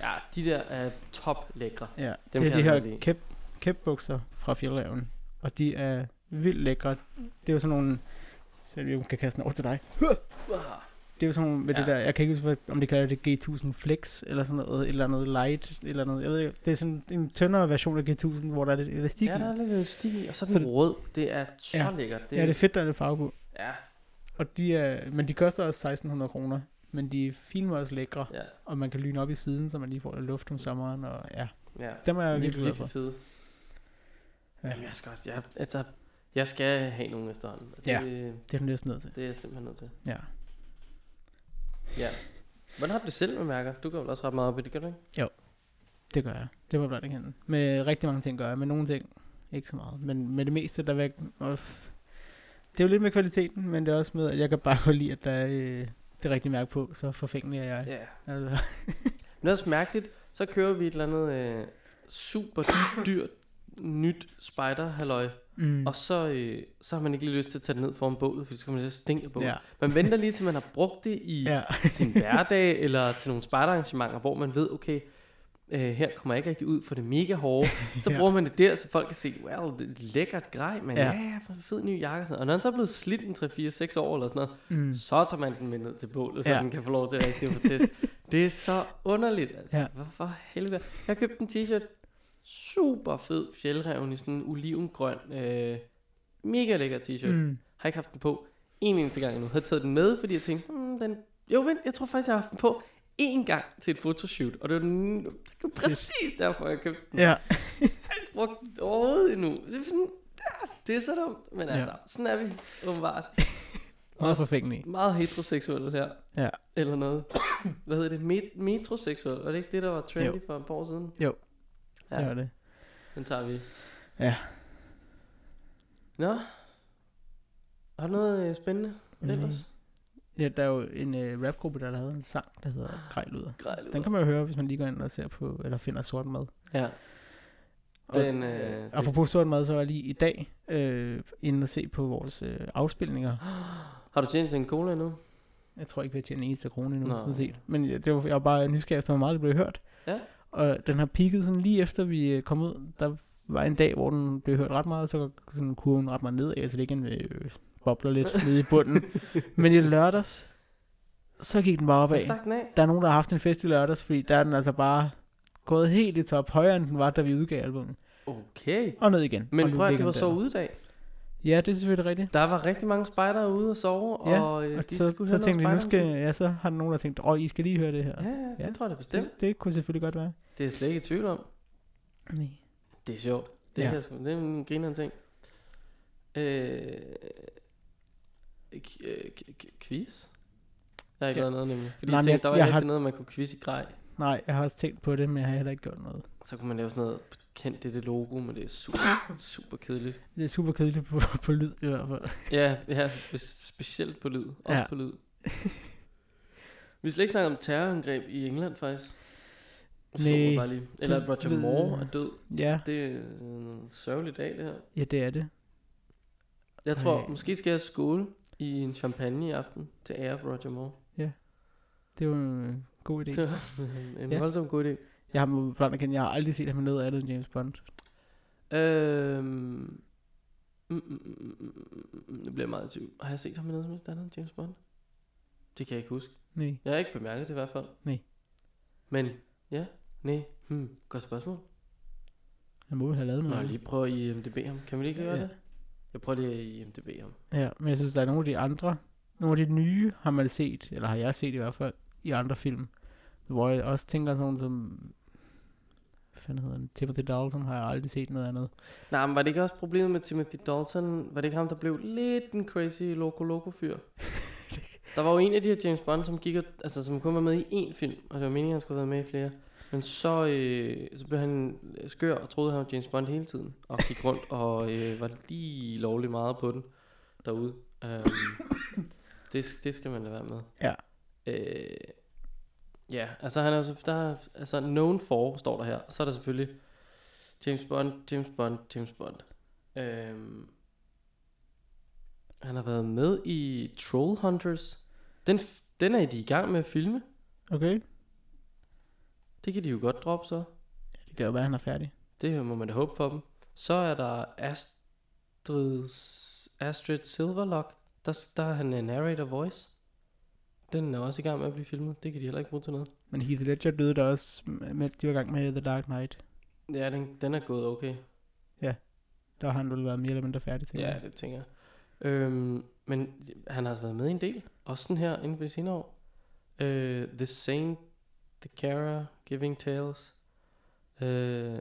Ja, de der er top lækre. Ja, Dem det er de jeg her kæp, kæpbukser fra fjeldreven, og de er vildt lækre. Det er jo sådan nogle, så vi kan kaste den over til dig. Det er jo sådan nogle, med ja. det der, jeg kan ikke huske, om de kalder det G1000 Flex, eller sådan noget, eller noget light, eller noget, jeg ved ikke, det er sådan en tyndere version af G1000, hvor der er lidt elastik Ja, der er lidt elastik i, og så er Så den det- rød. Det er så Ja. lækkert. Ja, det er fedt, der er lidt farve på. Ja, Og de er, men de koster også 1600 kroner, men de er fint også lækre, ja, og man kan lyne op i siden, så man lige får lidt luft om sommeren, og ja, ja. dem er jeg virkelig virkelig fede. Ja. Jamen, jeg skal også, jeg, altså, jeg skal have nogen efterhånden. Det, Ja. Det er du næsten nødt til. det er jeg simpelthen nødt til. Ja. Ja. Hvordan har du det selv med mærker? Du går vel også ret meget op i det, gør du ikke? Det gør jeg. Det var blot ikke hende. Med rigtig mange ting gør jeg. Med nogle ting ikke så meget. Men med det meste, der væk... Det er jo lidt med kvaliteten, men det er også med, at jeg kan bare lide, at der er øh, det rigtige mærke på. Så forfængelig er jeg. Ja. Altså, *laughs* det er også mærkeligt. Så kører vi et eller andet øh, super dyrt nyt spider halløj mm. og så, øh, så har man ikke lige lyst til at tage det ned foran bålet, for så skal man lige stinke på. ja. Man venter lige til man har brugt det i ja. sin hverdag, eller til nogle spejderarrangementer, hvor man ved, okay, øh, her kommer jeg ikke rigtig ud for det mega hårde. *laughs* Så Ja. bruger man det der, så folk kan se, wow, det er lækkert grej, men ja, Ja. for fed ny jakke og sådan noget. Og når den så er blevet slidt en 3-4-6 år eller sådan noget, Mm. så tager man den med ned til bålet, så ja. Den kan få lov til rigtig at få test. *laughs* det er så underligt, altså. Ja. Hvorfor helvede? Jeg købte en t-shirt, super fed fjeldreven i sådan en olivengrøn, øh, mega lækker t-shirt. Mm. Har ikke haft den på en eneste gang endnu. Har taget den med, fordi jeg tænkte, hmm, den... Jo, vent, jeg tror faktisk, jeg har haft den på én gang til et fotoshoot. Og det var, den, det var præcis derfor, jeg købte den. Ja. *laughs* Jeg har ikke brugt den overhovedet endnu. Det er, sådan, ja, det er så dumt. Men Ja. altså, sådan er vi åbenbart. *laughs* Meget Også forfængelig. Meget heteroseksuelle her. Ja. Eller noget. *coughs* Hvad hedder det? Met- metroseksuel. Var det ikke det, der var trendy Jo. for et par år siden? Jo. Ja, Det var det. den tager vi. Ja. Nå. Har du noget øh, spændende Mm. ellers? Ja, der er jo en øh, rapgruppe, der har lavet en sang, der hedder Grejluder. Grej Den kan man jo høre, hvis man lige går ind og ser på, eller finder sort mad. Ja. Og, Den, øh, øh, apropos sort mad, så var jeg lige i dag øh, inde og se på vores øh, afspilninger. Har du tjent en cola endnu? Jeg tror ikke, vi har tjent en eneste krone endnu, Nå. sådan set. Men jeg, det var, jeg var bare nysgerrig efter, hvor meget det blev hørt. Ja. Og den har peaked sådan lige efter vi øh, kom ud. Der var en dag, hvor den blev hørt ret meget, så sådan kurven ret meget nedad, så det ikke øh, bobler lidt nede i bunden. Men i lørdags, så gik den bare opad. den af? Der er nogen, der har haft en fest i lørdags, fordi der er den altså bare gået helt i top, højere end den var, da vi udgav albumet. Okay. Og ned igen. Men prøv at det var så der. udedag. Ja, det er selvfølgelig rigtigt. Der var rigtig mange spejdere ude og sove, Ja, og øh, Og de så, skulle så tænkte nu skal, ja, så har der nogen, der tænkt, åh, I skal lige høre det her. Ja, ja, det tror jeg da bestemt. Det, det kunne selvfølgelig godt være. Det er jeg slet ikke i tvivl om. Nej. Det er sjovt. Det, Ja. sgu, det er en grinerende ting. Øh, quiz? Jeg har ikke Ja. lavet noget nemlig. Fordi Nej, jeg tænkte, jeg- der var jeg ikke har- noget, man kunne quiz i grej. Nej, jeg har også tænkt på det, men jeg har heller ikke gjort noget. Så kunne man lave sådan noget, kendt det, det logo, men det er super, super kedeligt. Det er super kedeligt på, på lyd i hvert fald. Ja, ja spe- specielt på lyd. Også Ja. på lyd. Vi skal ikke snakke om terrorangreb i England, faktisk. Nej, jeg bare lige. Eller at Roger ved- Moore er død. Ja, Det er en sørgelig dag, det her. ja, det er det. Jeg tror, Ej. måske skal jeg skåle i en champagne i aften til ære for Roger Moore. Det var en god idé. *laughs* Det var en Ja. ja. voldsom god idé. Jeg har blandt andet, jeg har aldrig set ham i noget andet end James Bond. Øhm, mm, mm, mm, mm, mm, mm, det bliver meget tvivl. Har jeg set ham i noget som helst andet end James Bond? Det kan jeg ikke huske. Nej. Jeg har ikke bemærket det i hvert fald. Nej. Men, ja, nej, hmm, godt spørgsmål. Han må have lavet noget. jeg lige prøve at IMDB ham? Kan vi lige gøre Ja. det? Jeg prøver lige at IMDB ham. Ja, men jeg synes, der er nogle af de andre, nogle af de nye har man set, eller har jeg set i hvert fald, i andre film. Hvor jeg også tænker sådan som, hvad fanden hedder han, Timothy Dalton har jeg aldrig set noget andet. Nej, men var det ikke også problemet med Timothy Dalton? Var det ikke ham, der blev lidt en crazy loco loco fyr? *laughs* Der var jo en af de her James Bond, som gik og, altså, som kun var med i én film, og det var meningen, han skulle have været med i flere. Men så, øh, så blev han skør og troede, han var James Bond hele tiden. Og gik rundt og øh, var lige lovlig meget på den derude. Um, det, det skal man lade være med. Ja. Øh, ja, altså han er så, der er, altså known for, står der her. Og så er der selvfølgelig James Bond, James Bond, James Bond. Um, han har været med i Troll Hunters. Den, den er de i gang med at filme. Okay. Det kan de jo godt droppe så. Det kan jo være, at han er færdig. Det må man da håbe for dem. Så er der Astrid, Astrid Silverlock. Der, der er han en narrator voice. Den er også i gang med at blive filmet. Det kan de heller ikke bruge til noget. Men Heath Ledger døde der også, mens de var i gang med The Dark Knight. Ja, den, den er gået okay. Der har han vel været mere eller mindre færdig til. Ja, det tænker jeg. Øhm, men han har altså været med i en del. Også sådan her inden for de senere år. Øh, the Saint, The Cara, Giving Tales. Øh,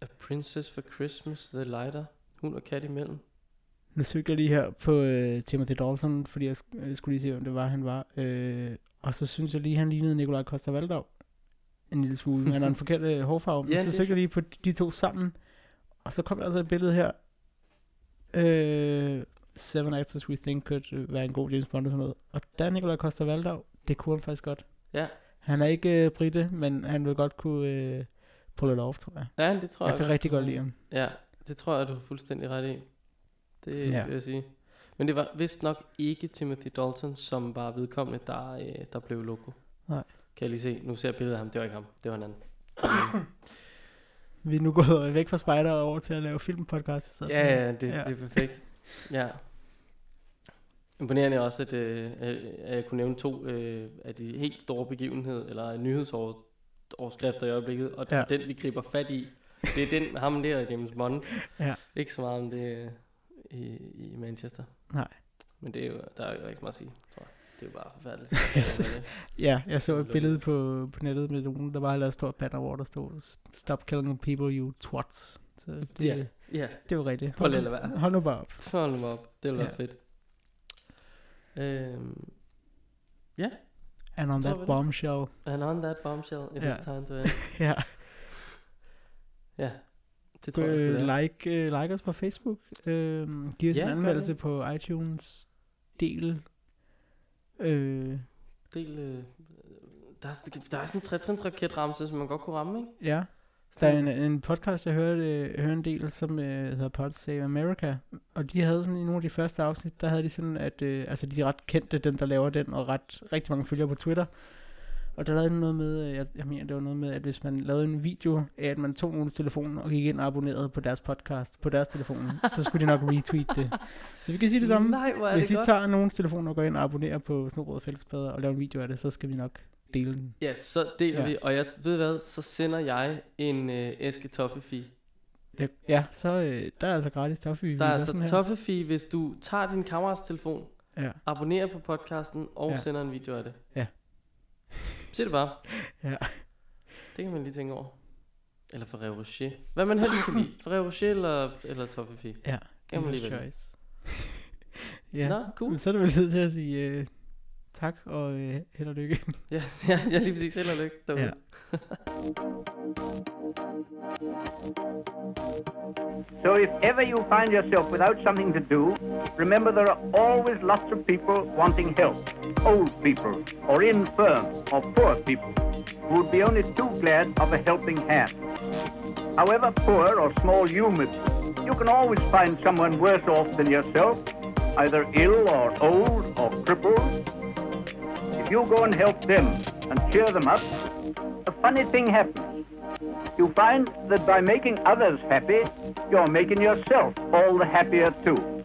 A Princess for Christmas, The Lighter. Hund og kat imellem. Nu søgte jeg lige her på uh, Timothy Dalton, fordi jeg, sk- jeg skulle lige se, hvem det var, han var. Uh, og så synes jeg lige, han lignede Nikolaj Costa Valdau. En lille smule. men Han har en *laughs* forkert uh, hårfarve. Men Ja, så søgte jeg lige på de to sammen. Og så kom der altså et billede her. Uh, seven actors we think could øh, være en god James Bond og sådan noget. Og der er Nikolaj Costa Valdau. Det kunne han faktisk godt. Ja, Han er ikke uh, brite, men han vil godt kunne uh, pull it off, tror jeg. ja det tror Jeg jeg. kan rigtig godt lide ham. Ja, det tror jeg, du har fuldstændig ret i. Det, Ja. det vil jeg sige. Men det var vist nok ikke Timothy Dalton, som var vedkommende, der, øh, der blev logo. Nej. Kan jeg lige se. Nu ser jeg billedet af ham. Det var ikke ham. Det var en anden. *clears throat* Vi er nu gået væk fra Spider og over til at lave filmpodcast. i stedet ja, ja, det, ja, det er perfekt. Ja. Imponerende også, at, øh, at jeg kunne nævne to øh, af de helt store begivenheder, eller nyhedsoverskrifter i øjeblikket, og Ja. den vi griber fat i, det er den, ham der, James Bond. Ja. Ikke så meget om det øh, i, i Manchester. Nej. Men det er jo, der er jo ikke meget at sige, tror jeg. Det er jo bare forfærdeligt. *laughs* Ja, jeg så et billede på, på nettet med nogen, der bare havde lavet et stort banner, hvor der stod, Stop killing people, you twats. Så det, Ja. ja, det var rigtigt. Prøv lige at lade være. Hold nu bare op. hold nu op. Det ville være Ja. fedt. Øhm, ja, And on that var det. bombshell. and on that bombshell, it Ja. is time to end. Ja, Ja, det tror jeg øh, like, uh, like os på Facebook. Øh, giv os Ja, en anmeldelse på iTunes. Del. Øh, Del, øh, der, er, der er sådan en trætrinsraketramse, som man godt kunne ramme, ikke? ja. Der er en, en podcast, jeg hørte, øh, hørte en del, som øh, hedder Pod Save America. Og de havde sådan i nogle af de første afsnit, der havde de sådan, at øh, altså de er ret kendte, dem der laver den, og ret rigtig mange følgere på Twitter. Og der lavede de noget med, øh, jeg, jeg mener det var noget med, at hvis man lavede en video af, at man tog nogens telefon og gik ind og abonnerede på deres podcast, på deres telefon, *laughs* så skulle de nok retweet det. Så vi kan sige det samme. Nej, hvor er Hvis det I godt. tager nogens telefon og går ind og abonnerer på Snobrød Fællesbader og laver en video af det, så skal vi nok dele den. Ja, så deler Ja. vi, og jeg ved hvad, så sender jeg en øh, æske toffefi. Det, ja, så øh, der er altså gratis toffee. Der er altså toffefi, hvis du tager din kammerats telefon, Ja. abonnerer på podcasten og Ja. ja. sender en video af det. Ja. Se det bare. Ja. Det kan man lige tænke over. Eller Ferrero Rocher. Hvad man helst kan lide. Ferrero Rocher eller, eller toffefi. Ja, Kan man lige choice. *laughs* ja, Nå, cool. men så er det vel tid til at sige øh, tak og øh, held og lykke. *laughs* Ja, ja, ja, lige præcis. Held og lykke derude. Ja. *laughs* So if ever you find yourself without something to do, remember there are always lots of people wanting help. Old people, or infirm, or poor people, who would be only too glad of a helping hand. However poor or small you may be, you can always find someone worse off than yourself, either ill or old or crippled. You go and help them and cheer them up. A funny thing happens. You find that by making others happy, you're making yourself all the happier too.